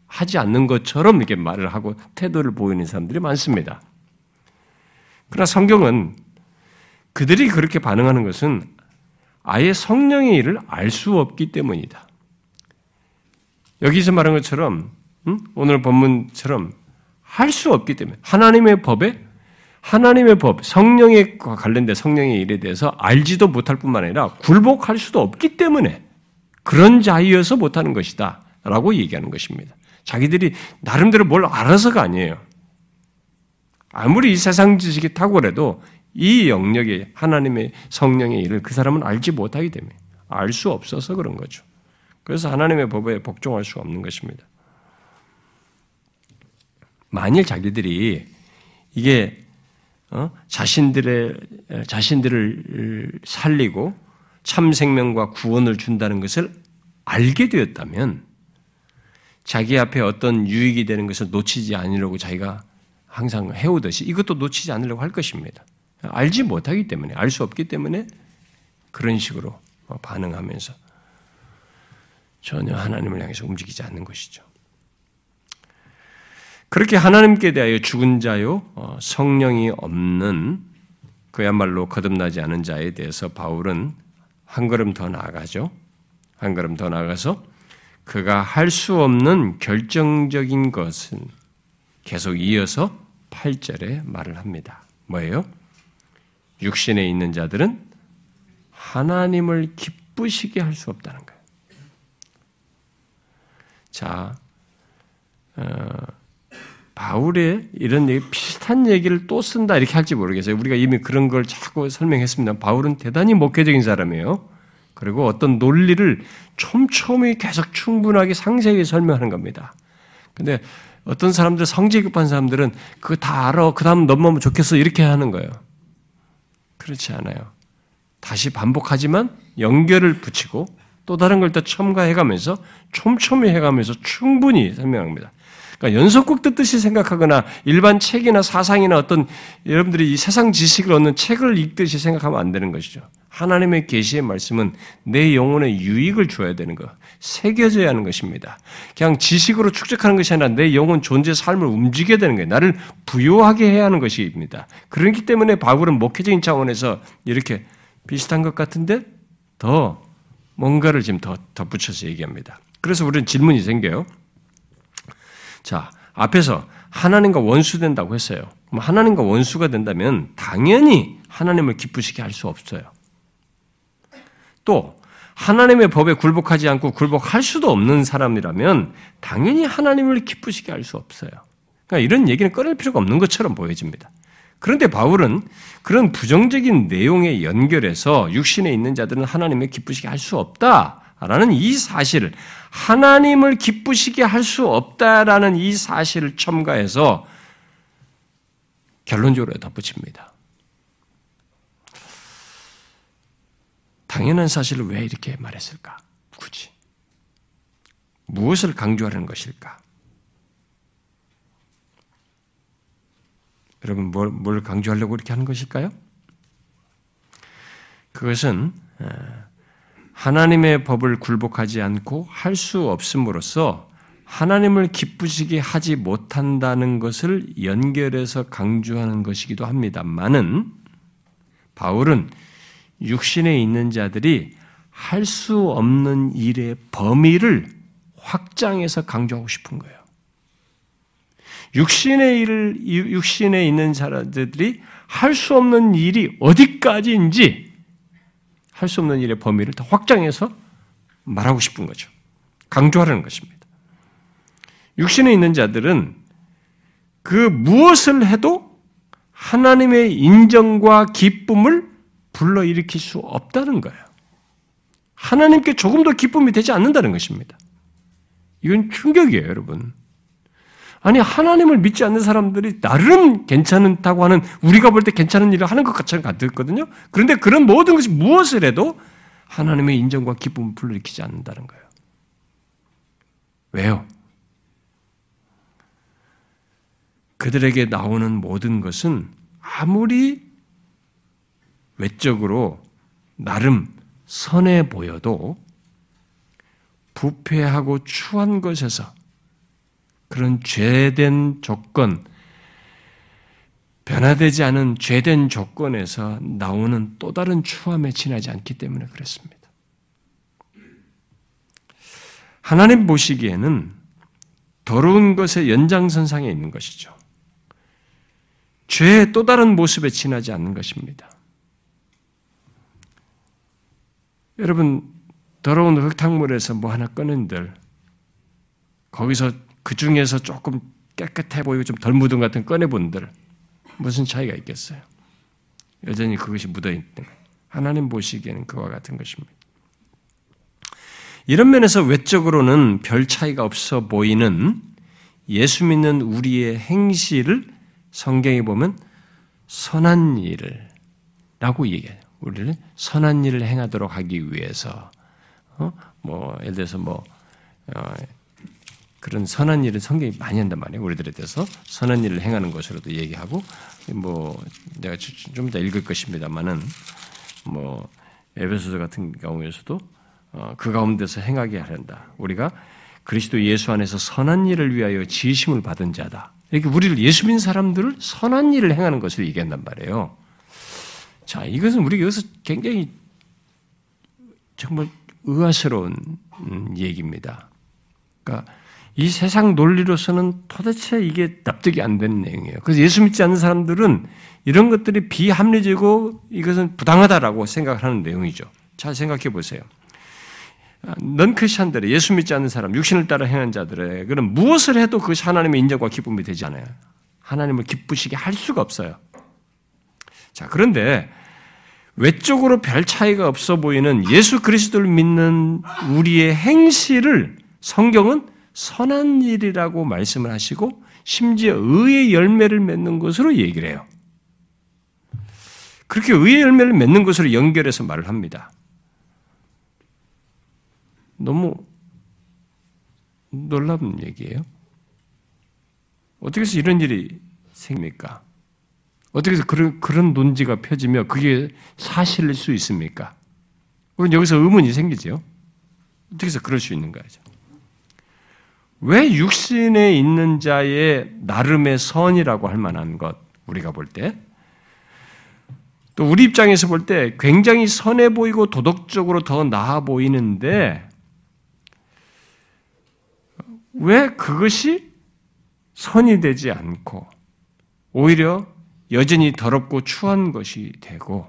하지 않는 것처럼 이렇게 말을 하고 태도를 보이는 사람들이 많습니다. 그러나 성경은 그들이 그렇게 반응하는 것은 아예 성령의 일을 알 수 없기 때문이다. 여기서 말한 것처럼 오늘 본문처럼 할 수 없기 때문에 하나님의 법에 하나님의 법, 성령에 관련된 성령의 일에 대해서 알지도 못할 뿐만 아니라 굴복할 수도 없기 때문에 그런 자이어서 못하는 것이다. 라고 얘기하는 것입니다. 자기들이 나름대로 뭘 알아서가 아니에요. 아무리 이 세상 지식이 탁월해도 이 영역에 하나님의 성령의 일을 그 사람은 알지 못하기 때문에 알 수 없어서 그런 거죠. 그래서 하나님의 법에 복종할 수 없는 것입니다. 만일 자기들이 이게 어? 자신들의 자신들을 살리고 참 생명과 구원을 준다는 것을 알게 되었다면 자기 앞에 어떤 유익이 되는 것을 놓치지 않으려고 자기가 항상 해오듯이 이것도 놓치지 않으려고 할 것입니다. 알지 못하기 때문에, 알 수 없기 때문에 그런 식으로 반응하면서 전혀 하나님을 향해서 움직이지 않는 것이죠. 그렇게 하나님께 대하여 죽은 자요, 어, 성령이 없는 그야말로 거듭나지 않은 자에 대해서 바울은 한 걸음 더 나아가죠. 한 걸음 더 나아가서 그가 할 수 없는 결정적인 것은 계속 이어서 8절에 말을 합니다. 뭐예요? 육신에 있는 자들은 하나님을 기쁘시게 할 수 없다는 거예요. 자, 어, 바울의 이런 얘기, 비슷한 얘기를 또 쓴다 이렇게 할지 모르겠어요. 우리가 이미 그런 걸 자꾸 설명했습니다. 바울은 대단히 목회적인 사람이에요. 그리고 어떤 논리를 촘촘히 계속 충분하게 상세히 설명하는 겁니다. 근데 어떤 사람들 성질 급한 사람들은 그거 다 알아. 그 다음 넘어면 좋겠어. 이렇게 하는 거예요. 그렇지 않아요. 다시 반복하지만 연결을 붙이고 또 다른 걸 또 첨가해가면서 촘촘히 해가면서 충분히 설명합니다. 그러니까 연속극 듣듯이 생각하거나 일반 책이나 사상이나 어떤 여러분들이 이 세상 지식을 얻는 책을 읽듯이 생각하면 안 되는 것이죠. 하나님의 계시의 말씀은 내 영혼에 유익을 줘야 되는 거, 새겨져야 하는 것입니다. 그냥 지식으로 축적하는 것이 아니라 내 영혼 존재 삶을 움직여야 되는 거예요. 나를 부유하게 해야 하는 것입니다. 그렇기 때문에 바울은 목회적인 차원에서 이렇게 비슷한 것 같은데 더 뭔가를 지금 더 덧붙여서 얘기합니다. 그래서 우리는 질문이 생겨요. 자, 앞에서 하나님과 원수 된다고 했어요. 하나님과 원수가 된다면 당연히 하나님을 기쁘시게 할 수 없어요. 또 하나님의 법에 굴복하지 않고 굴복할 수도 없는 사람이라면 당연히 하나님을 기쁘시게 할 수 없어요. 그러니까 이런 얘기는 꺼낼 필요가 없는 것처럼 보여집니다. 그런데 바울은 그런 부정적인 내용에 연결해서 육신에 있는 자들은 하나님을 기쁘시게 할 수 없다라는 이 사실을 하나님을 기쁘시게 할 수 없다라는 이 사실을 첨가해서 결론적으로 덧붙입니다. 당연한 사실을 왜 이렇게 말했을까? 굳이. 무엇을 강조하는 것일까? 여러분, 뭘, 뭘 강조하려고 이렇게 하는 것일까요? 그것은 하나님의 법을 굴복하지 않고 할 수 없음으로써 하나님을 기쁘시게 하지 못한다는 것을 연결해서 강조하는 것이기도 합니다만은 바울은 육신에 있는 자들이 할 수 없는 일의 범위를 확장해서 강조하고 싶은 거예요. 육신의 일을 육신에 있는 사람들이 할 수 없는 일이 어디까지인지 할 수 없는 일의 범위를 더 확장해서 말하고 싶은 거죠. 강조하려는 것입니다. 육신에 있는 자들은 그 무엇을 해도 하나님의 인정과 기쁨을 불러일으킬 수 없다는 거예요. 하나님께 조금 더 기쁨이 되지 않는다는 것입니다. 이건 충격이에요, 여러분. 아니, 하나님을 믿지 않는 사람들이 나름 괜찮다고 하는, 우리가 볼 때 괜찮은 일을 하는 것 같거든요? 그런데 그런 모든 것이 무엇을 해도 하나님의 인정과 기쁨을 불러일으키지 않는다는 거예요. 왜요? 그들에게 나오는 모든 것은 아무리 외적으로 나름 선해 보여도 부패하고 추한 것에서 그런 죄된 조건, 변화되지 않은 죄된 조건에서 나오는 또 다른 추함에 지나지 않기 때문에 그렇습니다. 하나님 보시기에는 더러운 것의 연장선상에 있는 것이죠. 죄의 또 다른 모습에 지나지 않는 것입니다. 여러분, 더러운 흙탕물에서 뭐 하나 꺼낸들, 거기서 그 중에서 조금 깨끗해 보이고 좀 덜 묻은 같은 꺼내본들, 무슨 차이가 있겠어요? 여전히 그것이 묻어있는. 하나님 보시기에는 그와 같은 것입니다. 이런 면에서 외적으로는 별 차이가 없어 보이는 예수 믿는 우리의 행실을 성경에 보면 선한 일을 라고 얘기해요. 우리를 선한 일을 행하도록 하기 위해서 어? 뭐 예를 들어서 뭐 어, 그런 선한 일을 성경이 많이 한단 말이에요. 우리들에 대해서 선한 일을 행하는 것으로도 얘기하고 뭐 내가 좀더 읽을 것입니다만은 뭐 에베소서 같은 경우에서도 어, 그 가운데서 행하게 하란다. 우리가 그리스도 예수 안에서 선한 일을 위하여 지심을 받은 자다. 이렇게 우리를 예수 믿는 사람들을 선한 일을 행하는 것을 얘기한단 말이에요. 자, 이것은 우리가 여기서 굉장히 정말 의아스러운 음, 얘기입니다. 그러니까 이 세상 논리로서는 도대체 이게 납득이 안 되는 내용이에요. 그래서 예수 믿지 않는 사람들은 이런 것들이 비합리적이고 이것은 부당하다라고 생각하는 내용이죠. 잘 생각해 보세요. 넌 크리스천들이 예수 믿지 않는 사람, 육신을 따라 행한 자들의 그런 무엇을 해도 그것이 하나님의 인정과 기쁨이 되지 않아요. 하나님을 기쁘시게 할 수가 없어요. 자, 그런데 외적으로 별 차이가 없어 보이는 예수 그리스도를 믿는 우리의 행실을 성경은 선한 일이라고 말씀을 하시고 심지어 의의 열매를 맺는 것으로 얘기를 해요. 그렇게 의의 열매를 맺는 것으로 연결해서 말을 합니다. 너무 놀라운 얘기예요. 어떻게 해서 이런 일이 생깁니까? 어떻게 그런, 그런 논지가 펴지며 그게 사실일 수 있습니까? 그럼 여기서 의문이 생기죠. 어떻게 해서 그럴 수 있는가 하죠. 왜 육신에 있는 자의 나름의 선이라고 할 만한 것, 우리가 볼 때, 또 우리 입장에서 볼 때 굉장히 선해 보이고 도덕적으로 더 나아 보이는데, 왜 그것이 선이 되지 않고, 오히려 여전히 더럽고 추한 것이 되고,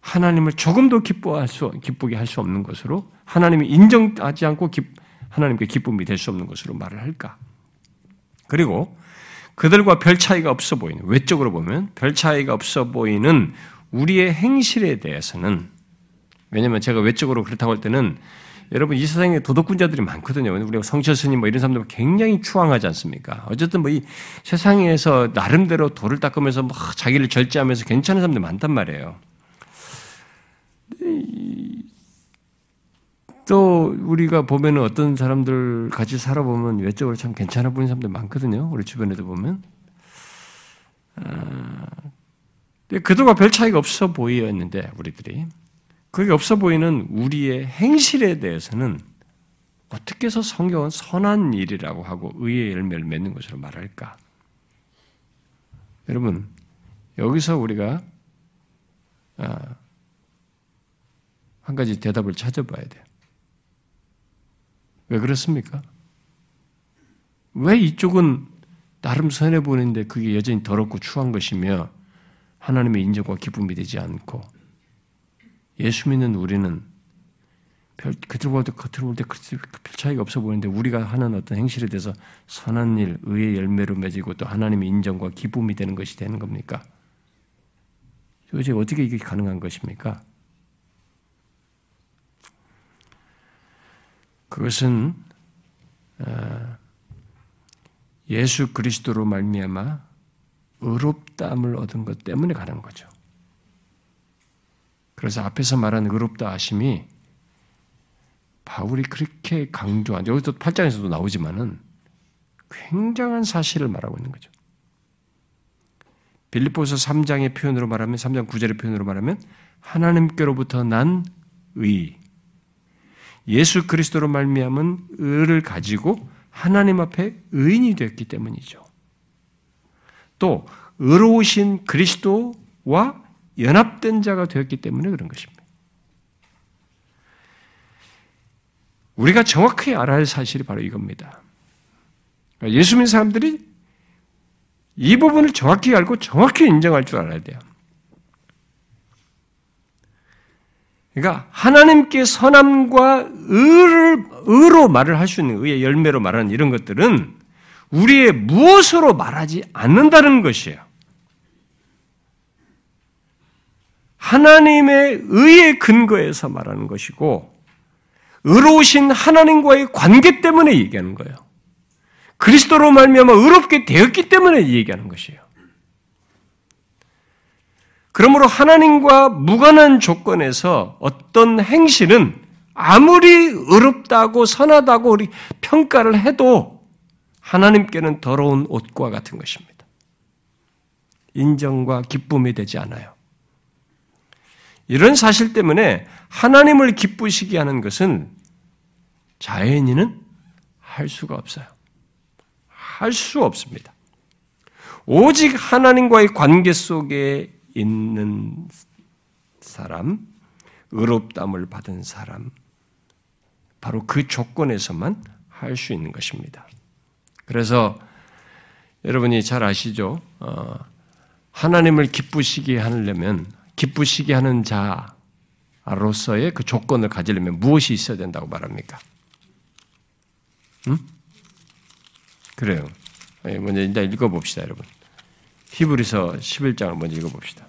하나님을 조금도 기뻐할 수, 기쁘게 할 수 없는 것으로 하나님이 인정하지 않고 기, 하나님께 기쁨이 될 수 없는 것으로 말을 할까? 그리고 그들과 별 차이가 없어 보이는, 외적으로 보면 별 차이가 없어 보이는 우리의 행실에 대해서는, 왜냐면 제가 외적으로 그렇다고 할 때는 여러분 이 세상에 도덕군자들이 많거든요. 우리가 성철 스님 뭐 이런 사람들 굉장히 추앙하지 않습니까? 어쨌든 뭐 이 세상에서 나름대로 돌을 닦으면서 막 자기를 절제하면서 괜찮은 사람들 많단 말이에요. 또 우리가 보면은 어떤 사람들 같이 살아보면 외적으로 참 괜찮아 보이는 사람들 많거든요. 우리 주변에도 보면. 아, 그들과 별 차이가 없어 보이었는데 우리들이 그게 없어 보이는 우리의 행실에 대해서는 어떻게 해서 성경은 선한 일이라고 하고 의의 열매를 맺는 것으로 말할까? 여러분 여기서 우리가 아, 한 가지 대답을 찾아봐야 돼요. 왜 그렇습니까? 왜 이쪽은 나름 선해 보이는데 그게 여전히 더럽고 추한 것이며 하나님의 인정과 기쁨이 되지 않고 예수 믿는 우리는 별, 겉으로 볼 때 겉으로 볼 때 별 차이가 없어 보이는데 우리가 하는 어떤 행실에 대해서 선한 일, 의의 열매로 맺이고 또 하나님의 인정과 기쁨이 되는 것이 되는 겁니까? 도대체 어떻게 이게 가능한 것입니까? 그것은 어, 예수 그리스도로 말미암아 의롭다함을 얻은 것 때문에 가는 거죠. 그래서 앞에서 말한 의롭다 하심이 바울이 그렇게 강조한 여기서 8장에서도 나오지만은 굉장한 사실을 말하고 있는 거죠. 빌립보서 3장의 표현으로 말하면 3장 9절의 표현으로 말하면 하나님께로부터 난 의, 예수 그리스도로 말미암은 의를 가지고 하나님 앞에 의인이 되었기 때문이죠. 또 의로우신 그리스도와 연합된 자가 되었기 때문에 그런 것입니다. 우리가 정확히 알아야 할 사실이 바로 이겁니다. 그러니까 예수 믿는 사람들이 이 부분을 정확히 알고 정확히 인정할 줄 알아야 돼요. 그러니까 하나님께 선함과 의를 의로 말을 할 수 있는 의의 열매로 말하는 이런 것들은 우리의 무엇으로 말하지 않는다는 것이에요. 하나님의 의의 근거에서 말하는 것이고 의로우신 하나님과의 관계 때문에 얘기하는 거예요. 그리스도로 말미암아 의롭게 되었기 때문에 얘기하는 것이에요. 그러므로 하나님과 무관한 조건에서 어떤 행실은 아무리 의롭다고 선하다고 우리 평가를 해도 하나님께는 더러운 옷과 같은 것입니다. 인정과 기쁨이 되지 않아요. 이런 사실 때문에 하나님을 기쁘시게 하는 것은 자연인은 할 수가 없어요. 할 수 없습니다. 오직 하나님과의 관계 속에 있는 사람, 의롭담을 받은 사람, 바로 그 조건에서만 할 수 있는 것입니다. 그래서 여러분이 잘 아시죠? 어, 하나님을 기쁘시게 하려면 기쁘시게 하는 자로서의 그 조건을 가지려면 무엇이 있어야 된다고 말합니까? 음? 그래요. 예, 먼저 일단 읽어봅시다, 여러분. 히브리서 11장을 먼저 읽어봅시다.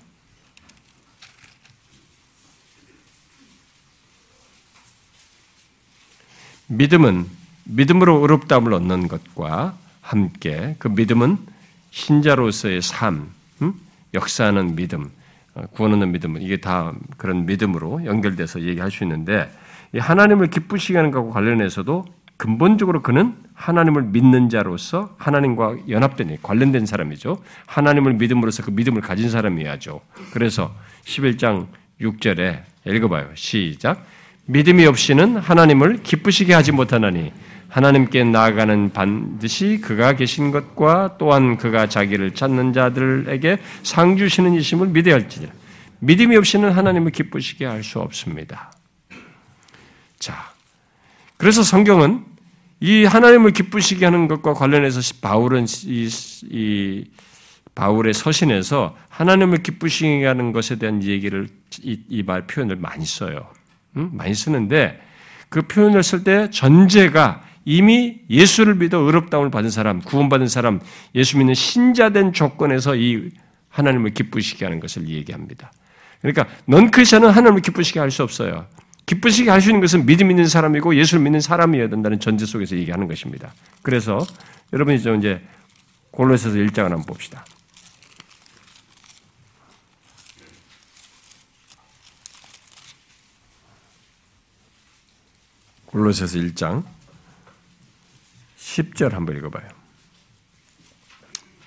믿음은 믿음으로 의롭다함을 얻는 것과 함께 그 믿음은 신자로서의 삶, 음? 역사하는 믿음, 어, 구원 얻는 믿음, 이게 다 그런 믿음으로 연결돼서 얘기할 수 있는데 하나님을 기쁘시게 하는 것과 관련해서도 근본적으로 그는 하나님을 믿는 자로서 하나님과 연합된 관련된 사람이죠. 하나님을 믿음으로써 그 믿음을 가진 사람이야죠. 그래서 11장 6절에 읽어봐요. 시작. 믿음이 없이는 하나님을 기쁘시게 하지 못하나니 하나님께 나아가는 반드시 그가 계신 것과 또한 그가 자기를 찾는 자들에게 상 주시는 이심을 믿어야 할지니라. 믿음이 없이는 하나님을 기쁘시게 할 수 없습니다. 자, 그래서 성경은 이 하나님을 기쁘시게 하는 것과 관련해서 바울은 이, 이 바울의 서신에서 하나님을 기쁘시게 하는 것에 대한 얘기를 이 말 표현을 많이 써요. 응? 많이 쓰는데 그 표현을 쓸 때 전제가 이미 예수를 믿어 의롭다움을 받은 사람, 구원받은 사람, 예수 믿는 신자된 조건에서 이 하나님을 기쁘시게 하는 것을 얘기합니다. 그러니까 넌 크리스천은 하나님을 기쁘시게 할 수 없어요. 기쁘시게 할 수 있는 것은 믿음 있는 사람이고 예수를 믿는 사람이어야 된다는 전제 속에서 얘기하는 것입니다. 그래서 여러분이 좀 이제 골로새서 1장을 한번 봅시다. 골로새서 1장 10절 한번 읽어봐요.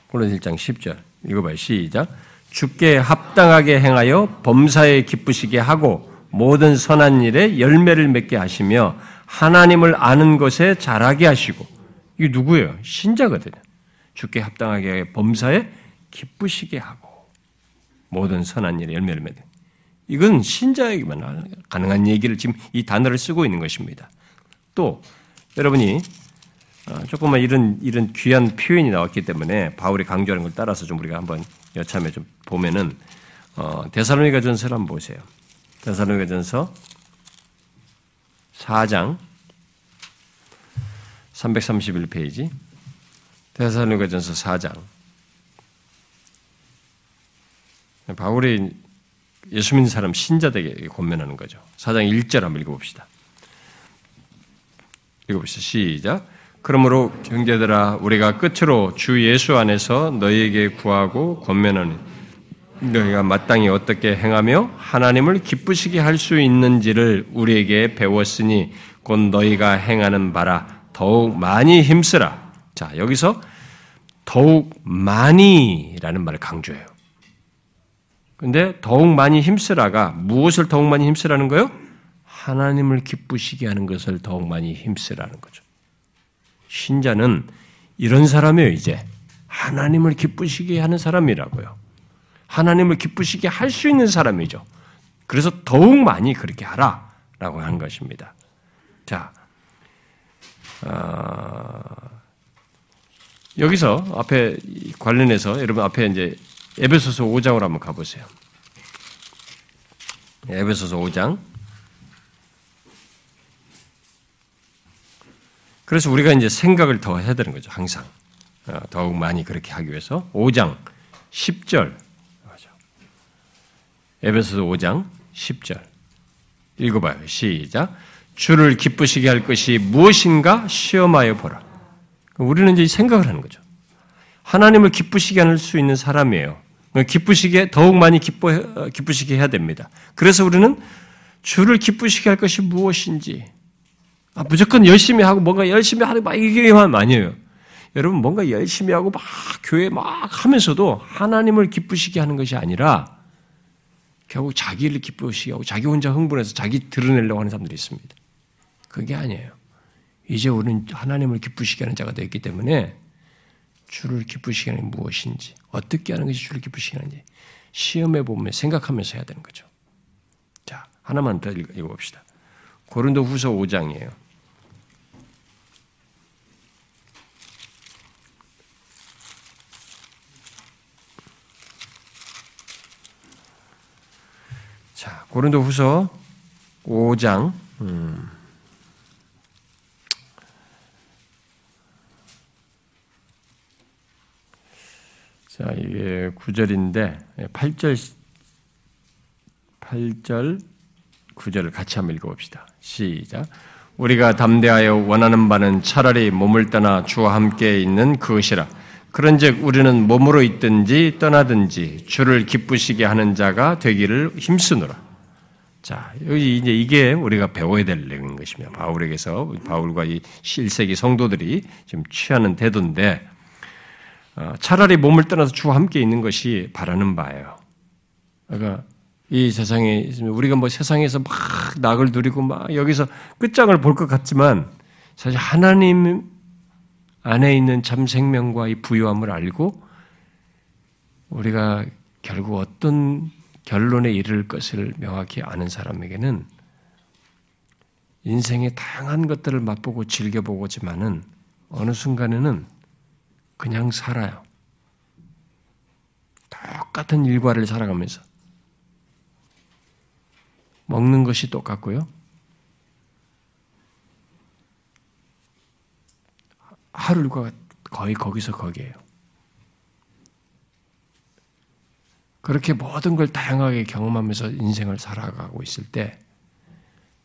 골로새 1장 10절 읽어봐요. 시작. 주께 합당하게 행하여 범사에 기쁘시게 하고 모든 선한 일에 열매를 맺게 하시며 하나님을 아는 것에 잘하게 하시고 이게 누구예요? 신자거든요. 주께 합당하게 범사에 기쁘시게 하고 모든 선한 일에 열매를 맺는 이건 신자에게만 가능한 얘기를 지금 이 단어를 쓰고 있는 것입니다. 또 여러분이 어, 조금만 이런 이런 귀한 표현이 나왔기 때문에 바울이 강조하는 걸 따라서 좀 우리가 한번 여참에 좀 보면은 어, 데살로니가 전서를 한번 보세요. 데살로니가 전서 4장 331페이지 데살로니가 전서 4장 바울이 예수 믿는 사람 신자들에게 권면하는 거죠. 4장 1절 한번 읽어봅시다. 읽어봅시다. 시작. 그러므로 형제들아 우리가 끝으로 주 예수 안에서 너희에게 구하고 권면하는 너희가 마땅히 어떻게 행하며 하나님을 기쁘시게 할 수 있는지를 우리에게 배웠으니 곧 너희가 행하는 바라 더욱 많이 힘쓰라. 자, 여기서 더욱 많이라는 말을 강조해요. 근데 더욱 많이 힘쓰라가 무엇을 더욱 많이 힘쓰라는 거요? 하나님을 기쁘시게 하는 것을 더욱 많이 힘쓰라는 거죠. 신자는 이런 사람이에요, 이제. 하나님을 기쁘시게 하는 사람이라고요. 하나님을 기쁘시게 할 수 있는 사람이죠. 그래서 더욱 많이 그렇게 하라. 라고 한 것입니다. 자, 어, 여기서 앞에 관련해서 여러분 앞에 이제 에베소서 5장으로 한번 가보세요. 에베소서 5장. 그래서 우리가 이제 생각을 더 해야 되는 거죠, 항상. 어, 더욱 많이 그렇게 하기 위해서. 5장 10절. 에베소서 5장 10절. 읽어봐요. 시작. 주를 기쁘시게 할 것이 무엇인가 시험하여 보라. 우리는 이제 생각을 하는 거죠. 하나님을 기쁘시게 할 수 있는 사람이에요. 기쁘시게 더욱 많이 기뻐 어, 기쁘시게 해야 됩니다. 그래서 우리는 주를 기쁘시게 할 것이 무엇인지 아, 무조건 열심히 하고 뭔가 열심히 하는 막 이게만 아니에요. 여러분 뭔가 열심히 하고 막 교회 막 하면서도 하나님을 기쁘시게 하는 것이 아니라 결국 자기를 기쁘시게 하고 자기 혼자 흥분해서 자기 드러내려고 하는 사람들이 있습니다. 그게 아니에요. 이제 우리는 하나님을 기쁘시게 하는 자가 되었기 때문에 주를 기쁘시게 하는 게 무엇인지, 어떻게 하는 것이 주를 기쁘시게 하는지 시험해 보면 생각하면서 해야 되는 거죠. 자, 하나만 더 읽어봅시다. 고린도 후서 5장이에요. 자, 고린도 후서 5장, 음. 자, 이게 9절인데, 8절, 8절, 9절을 같이 한번 읽어 봅시다. 시작. 우리가 담대하여 원하는 바는 차라리 몸을 떠나 주와 함께 있는 그것이라. 그런즉 우리는 몸으로 있든지 떠나든지 주를 기쁘시게 하는 자가 되기를 힘쓰노라. 자, 여기 이제 이게 우리가 배워야 될 것입니다. 바울에게서 바울과 이 1세기 성도들이 지금 취하는 태도인데 어, 차라리 몸을 떠나서 주와 함께 있는 것이 바라는 바예요. 그러니까 이 세상에 우리가 뭐 세상에서 막 낙을 누리고 막 여기서 끝장을 볼 것 같지만 사실 하나님 안에 있는 참 생명과 이 부유함을 알고 우리가 결국 어떤 결론에 이를 것을 명확히 아는 사람에게는 인생의 다양한 것들을 맛보고 즐겨보고지만은 어느 순간에는 그냥 살아요. 똑같은 일과를 살아가면서 먹는 것이 똑같고요. 하루가 거의 거기서 거기에요. 그렇게 모든 걸 다양하게 경험하면서 인생을 살아가고 있을 때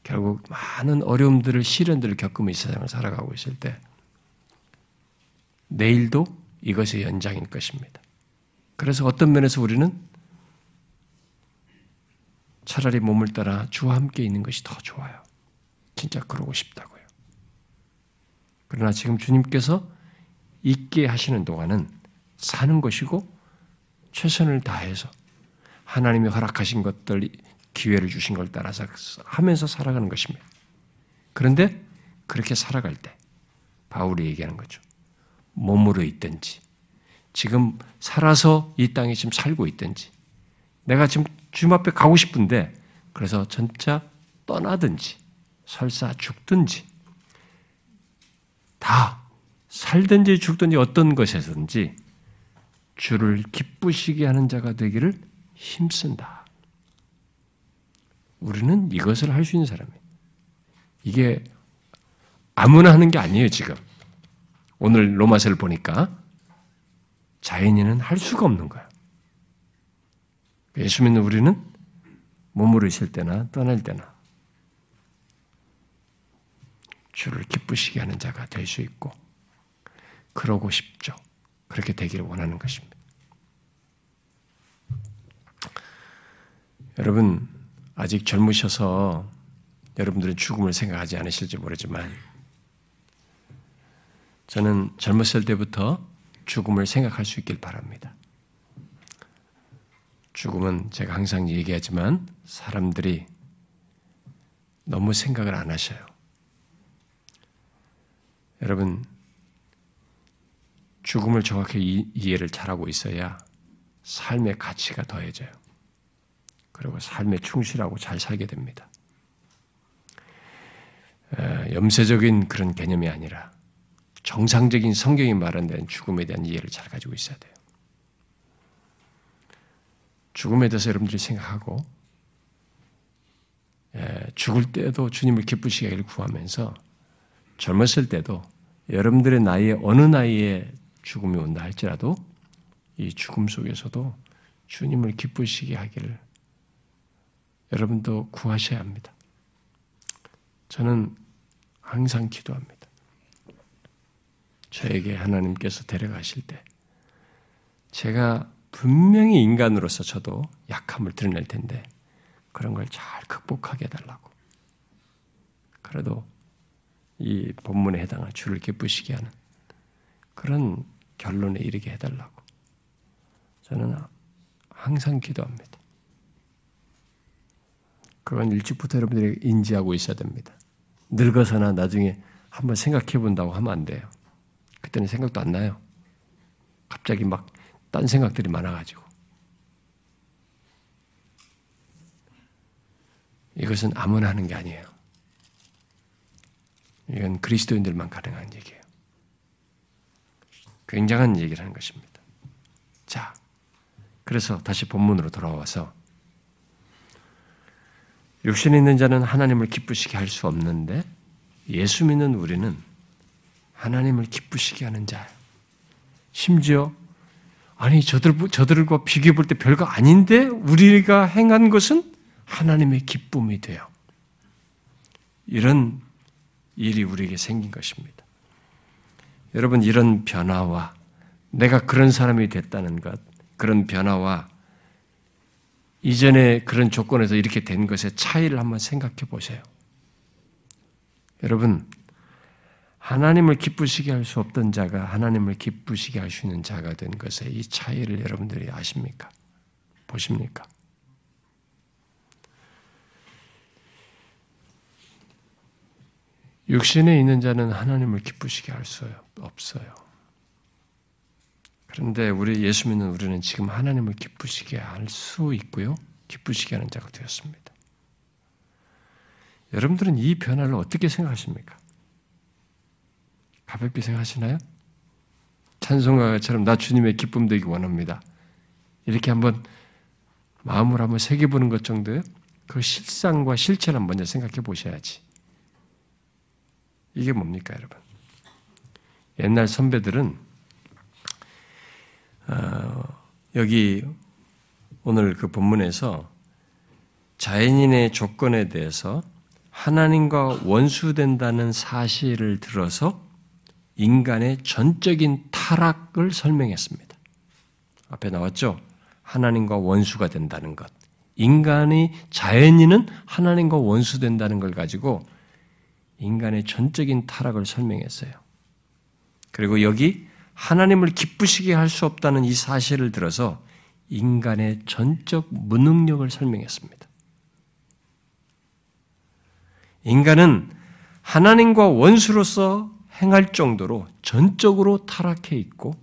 결국 많은 어려움들을 시련들을 겪으면서 세상을 살아가고 있을 때 내일도 이것의 연장일 것입니다. 그래서 어떤 면에서 우리는 차라리 몸을 따라 주와 함께 있는 것이 더 좋아요. 진짜 그러고 싶다고요. 그러나 지금 주님께서 있게 하시는 동안은 사는 것이고 최선을 다해서 하나님이 허락하신 것들, 기회를 주신 걸 따라서 하면서 살아가는 것입니다. 그런데 그렇게 살아갈 때 바울이 얘기하는 거죠. 몸으로 있든지 지금 살아서 이 땅에 지금 살고 있든지 내가 지금 주님 앞에 가고 싶은데 그래서 전차 떠나든지 설사 죽든지 다 살든지 죽든지 어떤 것에서든지 주를 기쁘시게 하는 자가 되기를 힘쓴다. 우리는 이것을 할 수 있는 사람이에요. 이게 아무나 하는 게 아니에요, 지금. 오늘 로마서를 보니까 자연인은 할 수가 없는 거야. 예수 믿는 우리는 몸으로 있을 때나 떠날 때나 주를 기쁘시게 하는 자가 될 수 있고 그러고 싶죠. 그렇게 되기를 원하는 것입니다. 여러분 아직 젊으셔서 여러분들은 죽음을 생각하지 않으실지 모르지만 저는 젊었을 때부터 죽음을 생각할 수 있길 바랍니다. 죽음은 제가 항상 얘기하지만 사람들이 너무 생각을 안 하셔요. 여러분, 죽음을 정확히 이해를 잘하고 있어야 삶의 가치가 더해져요. 그리고 삶에 충실하고 잘 살게 됩니다. 염세적인 그런 개념이 아니라 정상적인 성경이 말하는 죽음에 대한 이해를 잘 가지고 있어야 돼요. 죽음에 대해서 여러분들이 생각하고 죽을 때도 주님을 기쁘시게 구하면서 젊었을 때도 여러분들의 나이에 어느 나이에 죽음이 온다 할지라도 이 죽음 속에서도 주님을 기쁘시게 하기를 여러분도 구하셔야 합니다. 저는 항상 기도합니다. 저에게 하나님께서 데려가실 때 제가 분명히 인간으로서 저도 약함을 드러낼 텐데 그런 걸 잘 극복하게 해달라고. 그래도 이 본문에 해당한 주를 기쁘시게 하는 그런 결론에 이르게 해달라고. 저는 항상 기도합니다. 그건 일찍부터 여러분들이 인지하고 있어야 됩니다. 늙어서나 나중에 한번 생각해 본다고 하면 안 돼요. 그때는 생각도 안 나요. 갑자기 막 딴 생각들이 많아가지고. 이것은 아무나 하는 게 아니에요. 이건 그리스도인들만 가능한 얘기예요. 굉장한 얘기를 하는 것입니다. 자, 그래서 다시 본문으로 돌아와서 육신에 있는 자는 하나님을 기쁘시게 할 수 없는데 예수 믿는 우리는 하나님을 기쁘시게 하는 자. 심지어 아니 저들 저들과 비교해 볼 때 별거 아닌데 우리가 행한 것은 하나님의 기쁨이 돼요. 이런 일이 우리에게 생긴 것입니다. 여러분 이런 변화와 내가 그런 사람이 됐다는 것, 그런 변화와 이전에 그런 조건에서 이렇게 된 것의 차이를 한번 생각해 보세요. 여러분, 하나님을 기쁘시게 할 수 없던 자가 하나님을 기쁘시게 할 수 있는 자가 된 것의 이 차이를 여러분들이 아십니까? 보십니까? 육신에 있는 자는 하나님을 기쁘시게 할 수 없어요. 그런데 우리 예수 믿는 우리는 지금 하나님을 기쁘시게 할 수 있고요. 기쁘시게 하는 자가 되었습니다. 여러분들은 이 변화를 어떻게 생각하십니까? 가볍게 생각하시나요? 찬송가처럼 나 주님의 기쁨 되기 원합니다. 이렇게 한번 마음으로 한번 새겨보는 것 정도요. 그 실상과 실체를 먼저 생각해 보셔야지. 이게 뭡니까, 여러분? 옛날 선배들은 어, 여기 오늘 그 본문에서 자연인의 조건에 대해서 하나님과 원수된다는 사실을 들어서 인간의 전적인 타락을 설명했습니다. 앞에 나왔죠? 하나님과 원수가 된다는 것. 인간이 자연인은 하나님과 원수된다는 걸 가지고 인간의 전적인 타락을 설명했어요. 그리고 여기 하나님을 기쁘시게 할 수 없다는 이 사실을 들어서 인간의 전적 무능력을 설명했습니다. 인간은 하나님과 원수로서 행할 정도로 전적으로 타락해 있고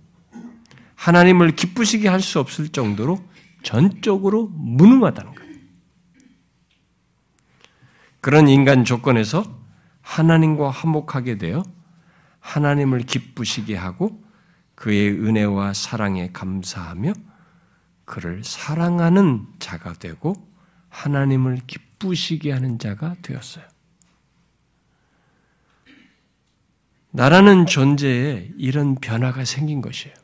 하나님을 기쁘시게 할 수 없을 정도로 전적으로 무능하다는 거예요. 그런 인간 조건에서 하나님과 화목하게 되어 하나님을 기쁘시게 하고 그의 은혜와 사랑에 감사하며 그를 사랑하는 자가 되고 하나님을 기쁘시게 하는 자가 되었어요. 나라는 존재에 이런 변화가 생긴 것이에요.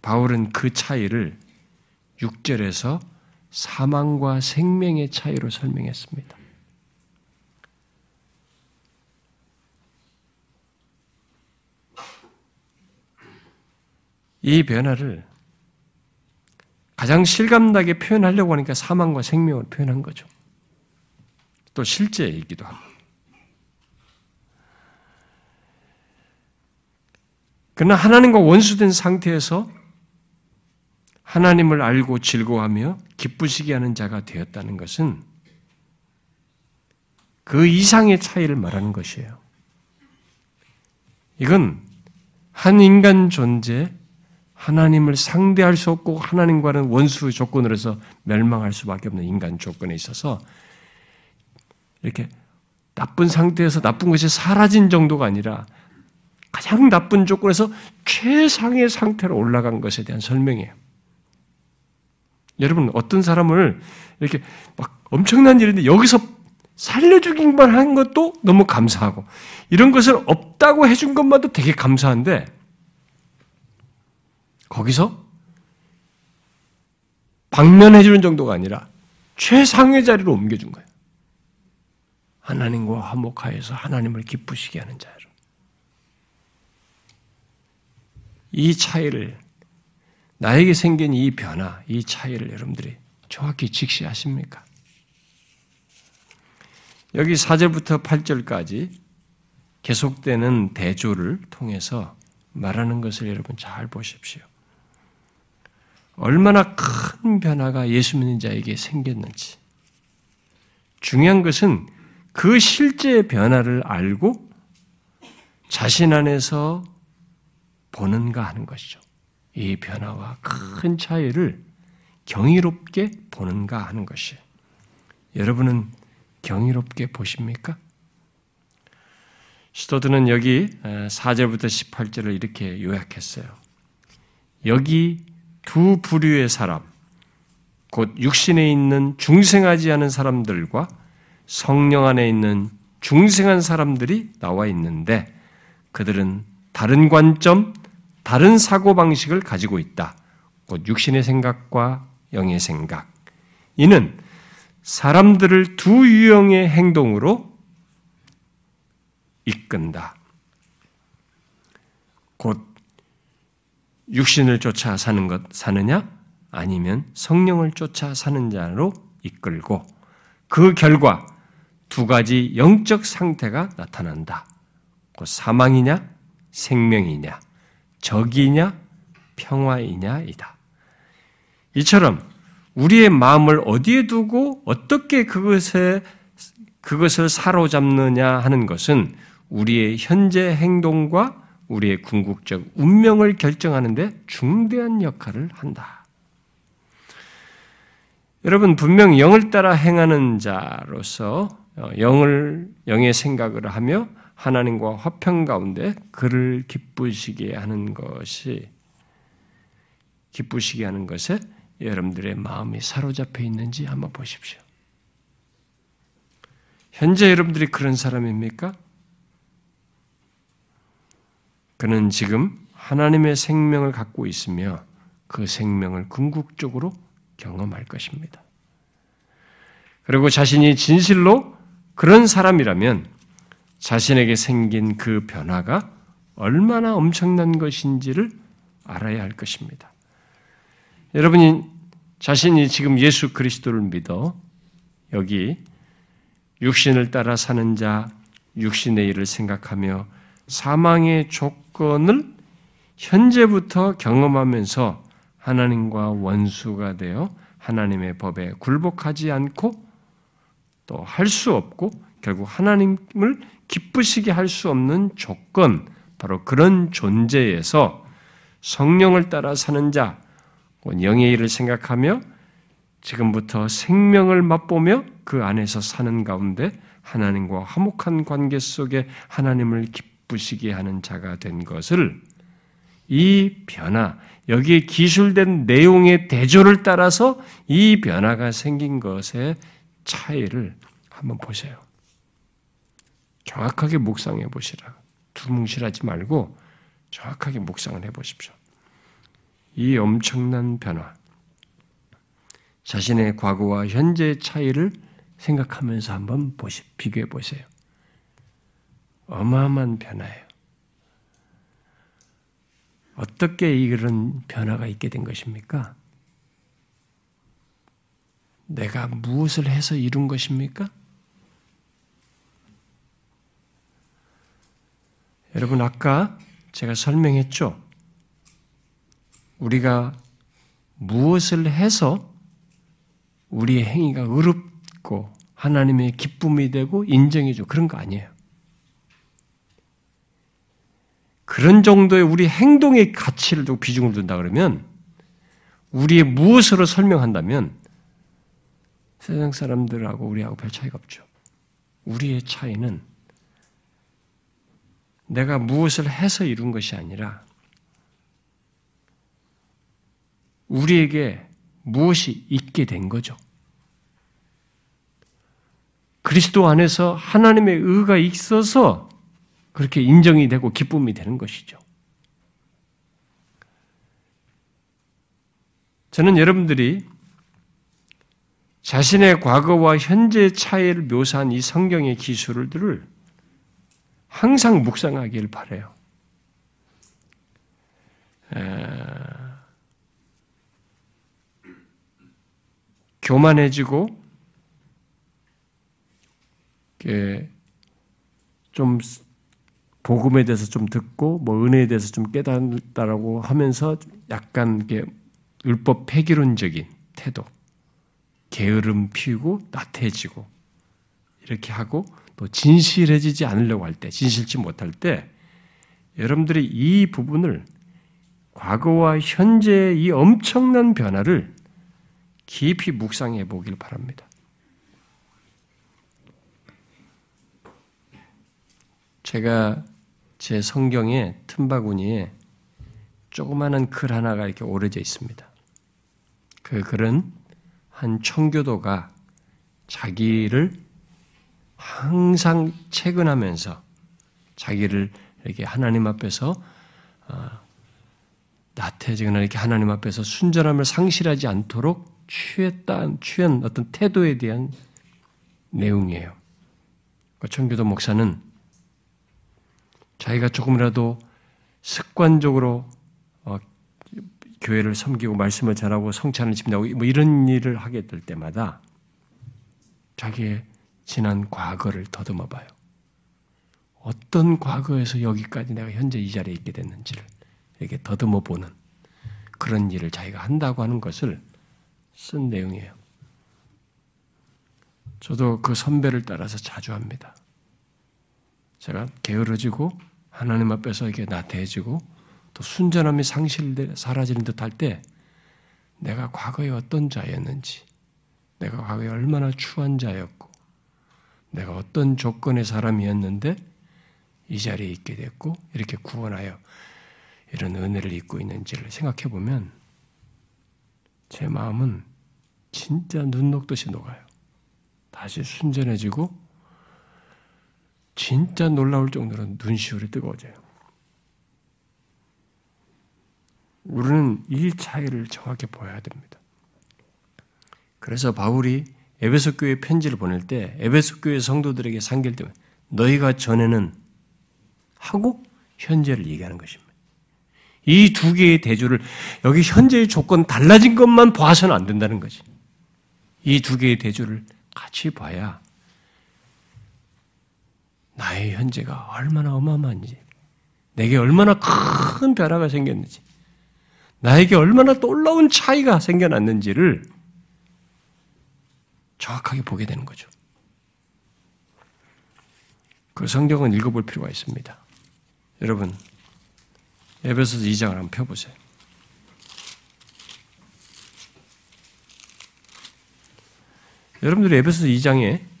바울은 그 차이를 6절에서 사망과 생명의 차이로 설명했습니다. 이 변화를 가장 실감나게 표현하려고 하니까 사망과 생명을 표현한 거죠. 또 실제이기도 하고. 그러나 하나님과 원수된 상태에서 하나님을 알고 즐거워하며 기쁘시게 하는 자가 되었다는 것은 그 이상의 차이를 말하는 것이에요. 이건 한 인간 존재, 하나님을 상대할 수 없고 하나님과는 원수 조건으로서 멸망할 수밖에 없는 인간 조건에 있어서 이렇게 나쁜 상태에서 나쁜 것이 사라진 정도가 아니라 가장 나쁜 조건에서 최상의 상태로 올라간 것에 대한 설명이에요. 여러분, 어떤 사람을 이렇게 막 엄청난 일인데 여기서 살려 주기만 한 것도 너무 감사하고, 이런 것을 없다고 해준 것만도 되게 감사한데, 거기서 방면해 주는 정도가 아니라 최상의 자리로 옮겨준 거예요. 하나님과 화목하여서 하나님을 기쁘시게 하는 자로. 이 차이를 나에게 생긴 이 변화, 이 차이를 여러분들이 정확히 직시하십니까? 여기 4절부터 8절까지 계속되는 대조를 통해서 말하는 것을 여러분 잘 보십시오. 얼마나 큰 변화가 예수 믿는 자에게 생겼는지. 중요한 것은 그 실제의 변화를 알고 자신 안에서 보는가 하는 것이죠. 이 변화와 큰 차이를 경이롭게 보는가 하는 것이. 여러분은 경이롭게 보십니까? 시도드는 여기 4절부터 18절을 이렇게 요약했어요. 여기 두 부류의 사람, 곧 육신에 있는 중생하지 않은 사람들과 성령 안에 있는 중생한 사람들이 나와 있는데 그들은 다른 관점, 다른 사고방식을 가지고 있다. 곧 육신의 생각과 영의 생각. 이는 사람들을 두 유형의 행동으로 이끈다. 곧 육신을 쫓아 사는 것 사느냐 아니면 성령을 쫓아 사는 자로 이끌고 그 결과 두 가지 영적 상태가 나타난다. 곧 사망이냐 생명이냐 적이냐 평화이냐이다. 이처럼 우리의 마음을 어디에 두고 어떻게 그것에 그것을 사로잡느냐 하는 것은 우리의 현재 행동과 우리의 궁극적 운명을 결정하는데 중대한 역할을 한다. 여러분 분명 영을 따라 행하는 자로서 어, 영을 영의 생각을 하며 하나님과 화평 가운데 그를 기쁘시게 하는 것이 기쁘시게 하는 것에 여러분들의 마음이 사로잡혀 있는지 한번 보십시오. 현재 여러분들이 그런 사람입니까? 그는 지금 하나님의 생명을 갖고 있으며 그 생명을 궁극적으로 경험할 것입니다. 그리고 자신이 진실로 그런 사람이라면 자신에게 생긴 그 변화가 얼마나 엄청난 것인지를 알아야 할 것입니다. 여러분이 자신이 지금 예수 그리스도를 믿어 여기 육신을 따라 사는 자, 육신의 일을 생각하며 사망의 조건을 현재부터 경험하면서 하나님과 원수가 되어 하나님의 법에 굴복하지 않고 또 할 수 없고 결국 하나님을 기쁘시게 할 수 없는 조건, 바로 그런 존재에서 성령을 따라 사는 자, 영의 일을 생각하며 지금부터 생명을 맛보며 그 안에서 사는 가운데 하나님과 화목한 관계 속에 하나님을 기쁘시게 하는 자가 된 것을 이 변화, 여기에 기술된 내용의 대조를 따라서 이 변화가 생긴 것의 차이를 한번 보세요. 정확하게 묵상해 보시라. 두뭉실하지 말고 정확하게 묵상을 해 보십시오. 이 엄청난 변화, 자신의 과거와 현재의 차이를 생각하면서 한번 보시, 비교해 보세요. 어마어마한 변화예요. 어떻게 이런 변화가 있게 된 것입니까? 내가 무엇을 해서 이룬 것입니까? 여러분, 아까 제가 설명했죠? 우리가 무엇을 해서 우리의 행위가 의롭고 하나님의 기쁨이 되고 인정이죠. 그런 거 아니에요. 그런 정도의 우리 행동의 가치를 두고 비중을 둔다 그러면 우리의 무엇으로 설명한다면 세상 사람들하고 우리하고 별 차이가 없죠. 우리의 차이는 내가 무엇을 해서 이룬 것이 아니라 우리에게 무엇이 있게 된 거죠. 그리스도 안에서 하나님의 의가 있어서 그렇게 인정이 되고 기쁨이 되는 것이죠. 저는 여러분들이 자신의 과거와 현재의 차이를 묘사한 이 성경의 기술들을 항상 묵상하길 바래요. 교만해지고 좀 복음에 대해서 좀 듣고 뭐 은혜에 대해서 좀 깨닫다라고 하면서 약간 이게 율법 폐기론적인 태도, 게으름 피우고 나태해지고 이렇게 하고 또 진실해지지 않으려고 할 때, 진실치 못할 때 여러분들이 이 부분을 과거와 현재의 이 엄청난 변화를 깊이 묵상해 보길 바랍니다. 제가 제 성경에 틈바구니에 조그마한 글 하나가 이렇게 오려져 있습니다. 그 글은 한 청교도가 자기를 항상 채근하면서 자기를 이렇게 하나님 앞에서 어, 나태해지거나 이렇게 하나님 앞에서 순전함을 상실하지 않도록 취했다, 취한 어떤 태도에 대한 내용이에요. 그 청교도 목사는 자기가 조금이라도 습관적으로 어, 교회를 섬기고 말씀을 전하고 성찬을 집나고 뭐 이런 일을 하게 될 때마다 자기의 지난 과거를 더듬어 봐요. 어떤 과거에서 여기까지 내가 현재 이 자리에 있게 됐는지를 이렇게 더듬어 보는 그런 일을 자기가 한다고 하는 것을 쓴 내용이에요. 저도 그 선배를 따라서 자주 합니다. 제가 게으러지고 하나님 앞에서 이렇게 나태해지고 또 순전함이 상실 사라지는 듯할 때 내가 과거에 어떤 자였는지, 내가 과거에 얼마나 추한 자였고, 내가 어떤 조건의 사람이었는데 이 자리에 있게 됐고 이렇게 구원하여 이런 은혜를 입고 있는지를 생각해 보면 제 마음은 진짜 눈 녹듯이 녹아요. 다시 순전해지고 진짜 놀라울 정도로 눈시울이 뜨거워져요. 우리는 이 차이를 정확히 보아야 됩니다. 그래서 바울이 에베소 교회 편지를 보낼 때 에베소 교회 성도들에게 상기할 때 너희가 전에는 하고 현재를 얘기하는 것입니다. 이 두 개의 대조를 여기 현재의 조건 달라진 것만 봐서는 안 된다는 거지. 이 두 개의 대조를 같이 봐야 나의 현재가 얼마나 어마어마한지, 내게 얼마나 큰 변화가 생겼는지, 나에게 얼마나 놀라운 차이가 생겨났는지를 정확하게 보게 되는 거죠. 그 성경은 읽어볼 필요가 있습니다. 여러분, 에베소서 2장을 한번 펴보세요. 여러분들이 에베소서 2장에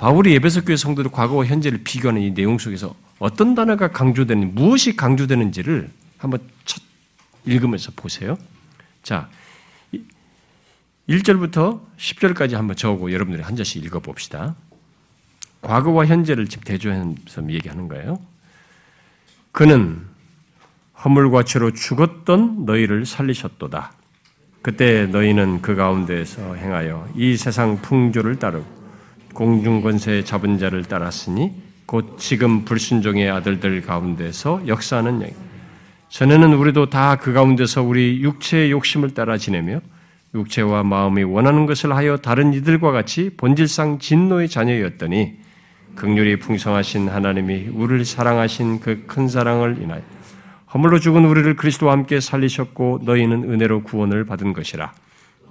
바울이 에베소 교회 성도들 과거와 현재를 비교하는 이 내용 속에서 어떤 단어가 강조되는 무엇이 강조되는지를 한번 읽으면서 보세요. 자, 1절부터 10절까지 한번 적고 여러분들이 한 절씩 읽어 봅시다. 과거와 현재를 지금 대조해서 얘기하는 거예요. 그는 허물과 죄로 죽었던 너희를 살리셨도다. 그때 너희는 그 가운데에서 행하여 이 세상 풍조를 따르고 공중 권세의 잡은 자를 따랐으니 곧 지금 불순종의 아들들 가운데서 역사하는 영. 전에는 우리도 다 그 가운데서 우리 육체의 욕심을 따라 지내며 육체와 마음이 원하는 것을 하여 다른 이들과 같이 본질상 진노의 자녀였더니 극률이 풍성하신 하나님이 우리를 사랑하신 그 큰 사랑을 인하여 허물로 죽은 우리를 그리스도와 함께 살리셨고 너희는 은혜로 구원을 받은 것이라.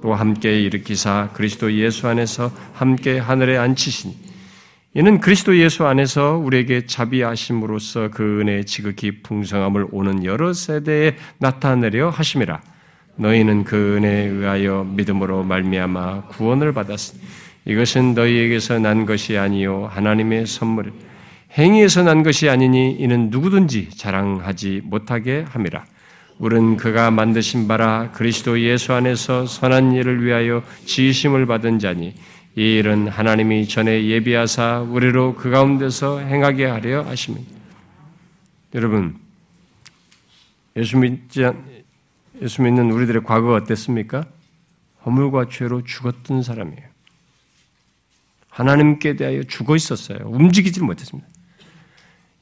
또 함께 일으키사 그리스도 예수 안에서 함께 하늘에 앉히시니 이는 그리스도 예수 안에서 우리에게 자비하심으로써 그 은혜의 지극히 풍성함을 오는 여러 세대에 나타내려 하심이라. 너희는 그 은혜에 의하여 믿음으로 말미암아 구원을 받았으니 이것은 너희에게서 난 것이 아니요 하나님의 선물 행위에서 난 것이 아니니 이는 누구든지 자랑하지 못하게 함이라. 우리는 그가 만드신 바라 그리스도 예수 안에서 선한 일을 위하여 지으심을 받은 자니 이 일은 하나님이 전에 예비하사 우리로 그 가운데서 행하게 하려 하십니다. 여러분, 예수 믿지 예수 믿는 우리들의 과거가 어땠습니까? 허물과 죄로 죽었던 사람이에요. 하나님께 대하여 죽어 있었어요. 움직이질 못했습니다.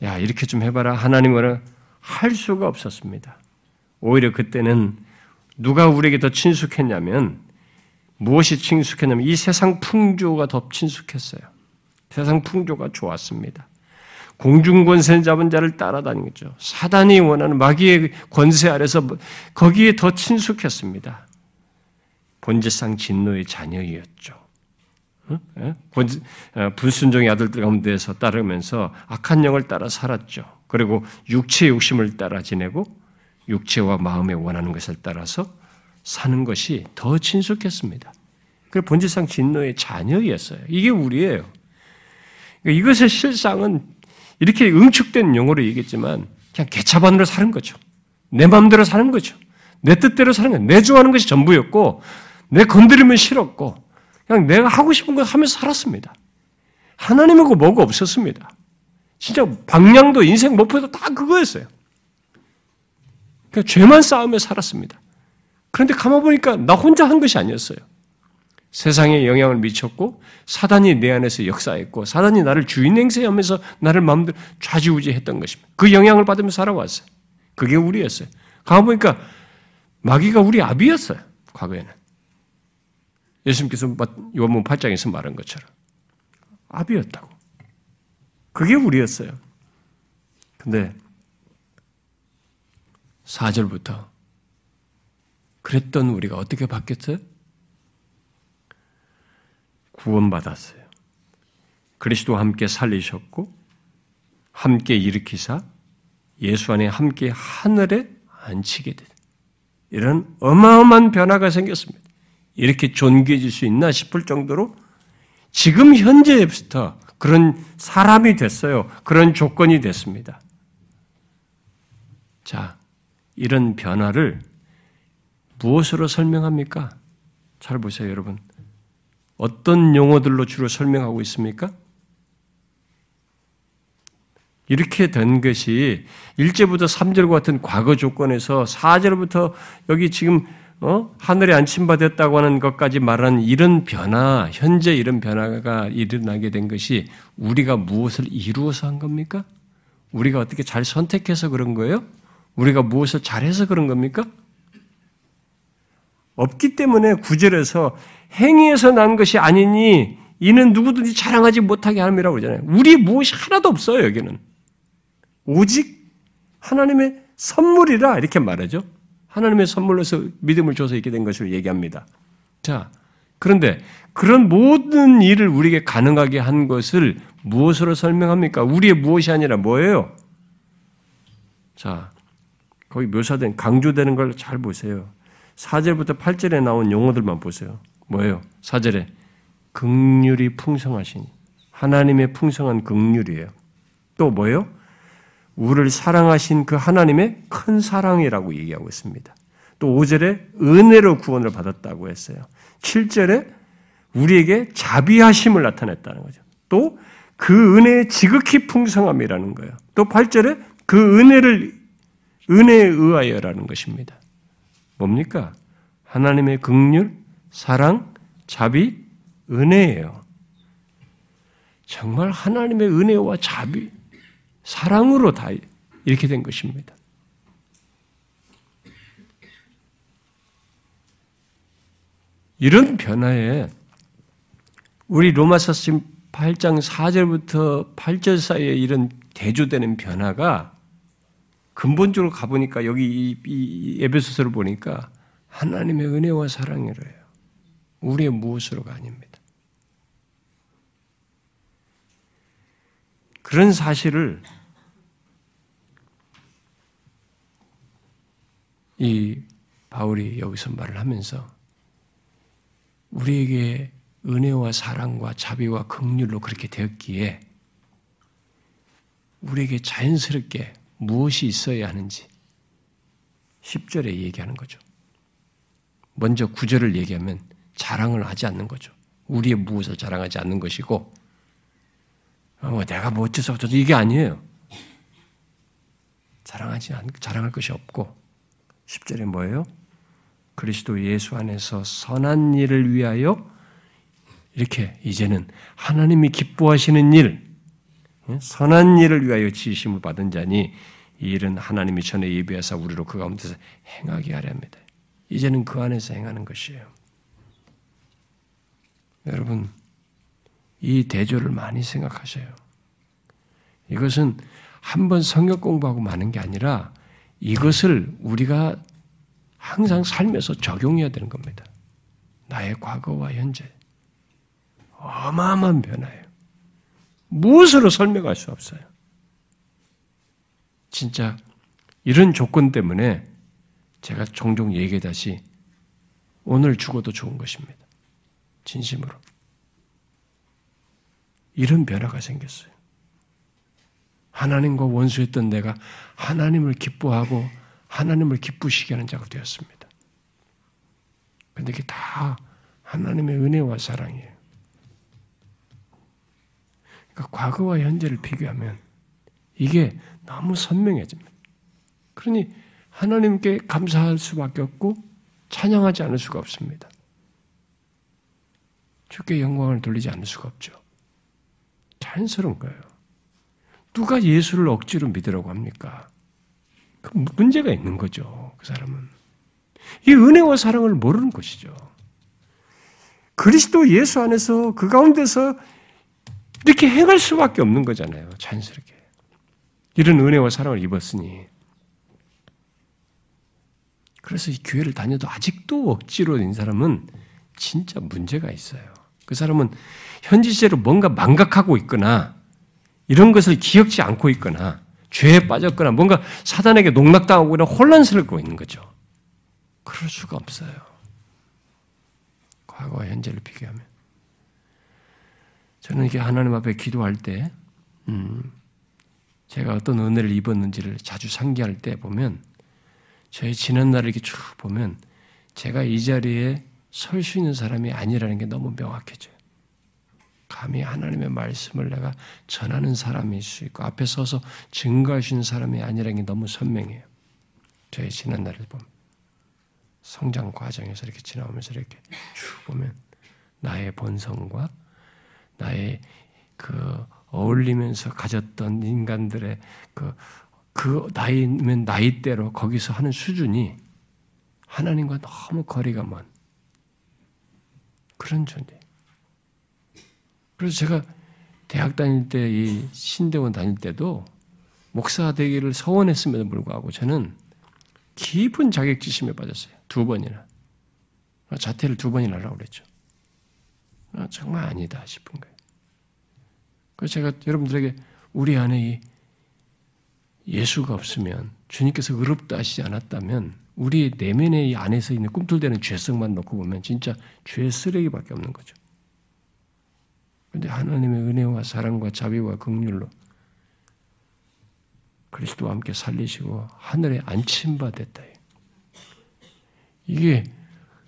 야, 이렇게 좀 해봐라. 하나님은 할 수가 없었습니다. 오히려 그때는 누가 우리에게 더 친숙했냐면, 무엇이 친숙했냐면, 이 세상 풍조가 더 친숙했어요. 세상 풍조가 좋았습니다. 공중 권세 잡은 자를 따라다니죠. 사단이 원하는 마귀의 권세 아래서 거기에 더 친숙했습니다. 본질상 진노의 자녀였죠. 예? 어, 불순종의 아들들 가운데서 따르면서 악한 영을 따라 살았죠. 그리고 육체의 욕심을 따라 지내고 육체와 마음에 원하는 것을 따라서 사는 것이 더 친숙했습니다. 그 본질상 진노의 자녀였어요. 이게 우리예요. 그러니까 이것의 실상은 이렇게 응축된 용어로 얘기했지만 그냥 개차반으로 사는 거죠. 내 마음대로 사는 거죠. 내 뜻대로 사는 거예요. 내 좋아하는 것이 전부였고 내 건드리면 싫었고 그냥 내가 하고 싶은 거 하면서 살았습니다. 하나님하고 뭐가 없었습니다. 진짜 방향도 인생 목표도 다 그거였어요. 죄만 쌓으며 살았습니다. 그런데 가만 보니까 나 혼자 한 것이 아니었어요. 세상에 영향을 미쳤고 사단이 내 안에서 역사했고 사단이 나를 주인 행세하면서 나를 마음대로 좌지우지했던 것입니다. 그 영향을 받으며 살아왔어요. 그게 우리였어요. 가만 보니까 마귀가 우리 아비였어요. 과거에는. 예수님께서 요한문 8장에서 말한 것처럼 아비였다고. 그게 우리였어요. 근데 4절부터 그랬던 우리가 어떻게 바뀌었어요? 구원받았어요. 그리스도와 함께 살리셨고 함께 일으키사 예수 안에 함께 하늘에 앉히게 된 이런 어마어마한 변화가 생겼습니다. 이렇게 존귀해질 수 있나 싶을 정도로 지금 현재부터 그런 사람이 됐어요. 그런 조건이 됐습니다. 자, 이런 변화를 무엇으로 설명합니까? 잘 보세요, 여러분. 어떤 용어들로 주로 설명하고 있습니까? 이렇게 된 것이 1제부터 3절 같은 과거 조건에서 4절부터 여기 지금 어? 하늘에 안침받았다고 하는 것까지 말하는 이런 변화, 현재 이런 변화가 일어나게 된 것이 우리가 무엇을 이루어서 한 겁니까? 우리가 어떻게 잘 선택해서 그런 거예요? 우리가 무엇을 잘해서 그런 겁니까? 없기 때문에 구절에서 행위에서 난 것이 아니니 이는 누구든지 자랑하지 못하게 함이라고 그러잖아요. 우리 무엇이 하나도 없어요, 여기는. 오직 하나님의 선물이라 이렇게 말하죠. 하나님의 선물로서 믿음을 줘서 있게 된 것을 얘기합니다. 자, 그런데 그런 모든 일을 우리에게 가능하게 한 것을 무엇으로 설명합니까? 우리의 무엇이 아니라 뭐예요? 자, 거기 묘사된, 강조되는 걸 잘 보세요. 4절부터 8절에 나온 용어들만 보세요. 뭐예요? 4절에 극률이 풍성하시니 하나님의 풍성한 극률이에요. 또 뭐예요? 우리를 사랑하신 그 하나님의 큰 사랑이라고 얘기하고 있습니다. 또 5절에 은혜로 구원을 받았다고 했어요. 7절에 우리에게 자비하심을 나타냈다는 거죠. 또 그 은혜의 지극히 풍성함이라는 거예요. 또 8절에 그 은혜를 은혜에 의하여라는 것입니다. 뭡니까? 하나님의 극률, 사랑, 자비, 은혜예요. 정말 하나님의 은혜와 자비, 사랑으로 다 이렇게 된 것입니다. 이런 변화에 우리 로마서 지금 8장 4절부터 8절 사이에 이런 대조되는 변화가 근본적으로 가보니까 여기 이, 에베소서를 보니까 하나님의 은혜와 사랑이래요. 우리의 무엇으로가 아닙니다. 그런 사실을 이 바울이 여기서 말을 하면서 우리에게 은혜와 사랑과 자비와 긍휼로 그렇게 되었기에 우리에게 자연스럽게 무엇이 있어야 하는지 10절에 얘기하는 거죠. 먼저 9절을 얘기하면 자랑을 하지 않는 거죠. 우리의 무엇을 자랑하지 않는 것이고 어, 내가 뭐 어째서 어쩌서 이게 아니에요. 자랑하지 않, 자랑할 것이 없고 10절에 뭐예요? 그리스도 예수 안에서 선한 일을 위하여 이렇게 이제는 하나님이 기뻐하시는 일, 예? 선한 일을 위하여 지심을 받은 자니 이 일은 하나님이 전에 예비하사 우리로 그 가운데서 행하게 하려 합니다. 이제는 그 안에서 행하는 것이에요. 여러분, 이 대조를 많이 생각하셔요. 이것은 한 번 성역 공부하고 마는 게 아니라 이것을 우리가 항상 살면서 적용해야 되는 겁니다. 나의 과거와 현재. 어마어마한 변화예요. 무엇으로 설명할 수 없어요. 진짜 이런 조건 때문에 제가 종종 얘기하다시 오늘 죽어도 좋은 것입니다. 진심으로. 이런 변화가 생겼어요. 하나님과 원수했던 내가 하나님을 기뻐하고 하나님을 기쁘시게 하는 자가 되었습니다. 근데 이게 다 하나님의 은혜와 사랑이에요. 그러니까 과거와 현재를 비교하면 이게 너무 선명해집니다. 그러니 하나님께 감사할 수밖에 없고 찬양하지 않을 수가 없습니다. 주께 영광을 돌리지 않을 수가 없죠. 자연스러운 거예요. 누가 예수를 억지로 믿으라고 합니까? 그 문제가 있는 거죠. 그 사람은. 이 은혜와 사랑을 모르는 것이죠. 그리스도 예수 안에서 그 가운데서 이렇게 행할 수밖에 없는 거잖아요. 자연스럽게. 이런 은혜와 사랑을 입었으니. 그래서 이 교회를 다녀도 아직도 억지로 된 사람은 진짜 문제가 있어요. 그 사람은 현지 시제로 뭔가 망각하고 있거나 이런 것을 기억지 않고 있거나 죄에 빠졌거나 뭔가 사단에게 농락당하거나 혼란스럽고 있는 거죠. 그럴 수가 없어요. 과거와 현재를 비교하면. 저는 이게 하나님 앞에 기도할 때, 음, 제가 어떤 은혜를 입었는지를 자주 상기할 때 보면, 저의 지난날을 이렇게 쭉 보면, 제가 이 자리에 설 수 있는 사람이 아니라는 게 너무 명확해져요. 감히 하나님의 말씀을 내가 전하는 사람일 수 있고, 앞에 서서 증거할 수 있는 사람이 아니라는 게 너무 선명해요. 저의 지난날을 보면. 성장 과정에서 이렇게 지나오면서 이렇게 쭉 보면, 나의 본성과 나의 그 어울리면서 가졌던 인간들의 그, 그 나이면 나이대로 거기서 하는 수준이 하나님과 너무 거리가 먼 그런 존재. 그래서 제가 대학 다닐 때 이 신대원 다닐 때도 목사 되기를 서원했음에도 불구하고 저는 깊은 자격지심에 빠졌어요. 두 번이나. 자퇴를 두 번이나 하라고 그랬죠. 아, 정말 아니다 싶은 거예요. 그래서 제가 여러분들에게 우리 안에 이 예수가 없으면 주님께서 의롭다 하시지 않았다면 우리 내면의 이 안에서 있는 꿈틀대는 죄성만 놓고 보면 진짜 죄 쓰레기밖에 없는 거죠. 그런데 하나님의 은혜와 사랑과 자비와 긍휼로 그리스도와 함께 살리시고 하늘에 안침바 됐다. 이게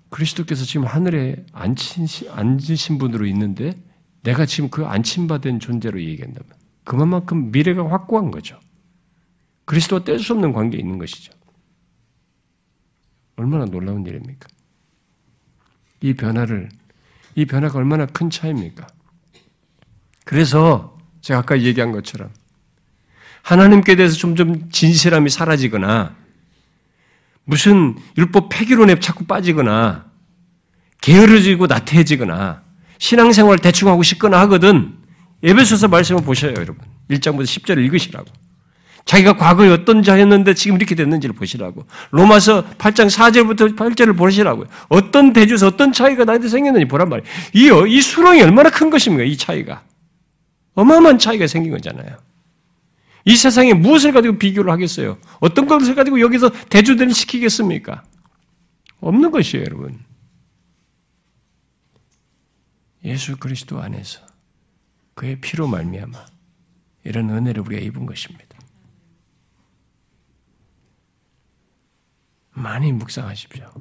그리스도께서 지금 하늘에 앉힌, 앉으신 분으로 있는데 내가 지금 그 안침받은 존재로 얘기한다면 그만큼 미래가 확고한 거죠. 그리스도와 뗄 수 없는 관계에 있는 것이죠. 얼마나 놀라운 일입니까? 이 변화를, 이 변화가 얼마나 큰 차이입니까? 그래서 제가 아까 얘기한 것처럼 하나님께 대해서 점점 진실함이 사라지거나 무슨 율법 폐기론에 자꾸 빠지거나 게으르지고 나태해지거나 신앙생활 대충 하고 싶거나 하거든 에베소서 말씀을 보셔요, 여러분. 1장부터 10절을 읽으시라고. 자기가 과거에 어떤 자였는데 지금 이렇게 됐는지를 보시라고. 로마서 8장 4절부터 8절을 보시라고요. 어떤 대주에서 어떤 차이가 나한테 생겼는지 보란 말이에요. 이, 이 수렁이 얼마나 큰 것입니까? 이 차이가. 어마어마한 차이가 생긴 거잖아요. 이 세상에 무엇을 가지고 비교를 하겠어요? 어떤 것을 가지고 여기서 대주들을 시키겠습니까? 없는 것이에요, 여러분. 예수 그리스도 안에서 그의 피로 말미암아 이런 은혜를 우리가 입은 것입니다. 많이 묵상하십시오.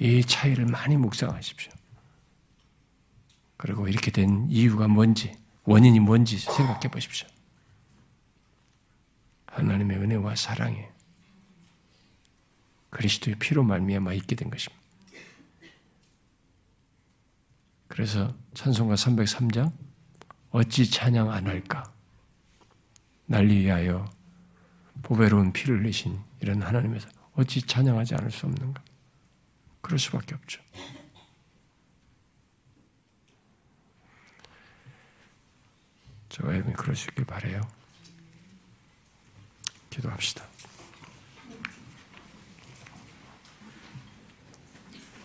이 차이를 많이 묵상하십시오. 그리고 이렇게 된 이유가 뭔지, 원인이 뭔지 생각해 보십시오. 하나님의 은혜와 사랑에 그리스도의 피로 말미암아 있게 된 것입니다. 그래서 찬송가 303장 어찌 찬양 안 할까? 날리 위하여 보배로운 피를 내신 이런 하나님에서 어찌 찬양하지 않을 수 없는가? 그럴 수밖에 없죠. 저와 여러분이 그럴 수 있길 바래요. 기도합시다.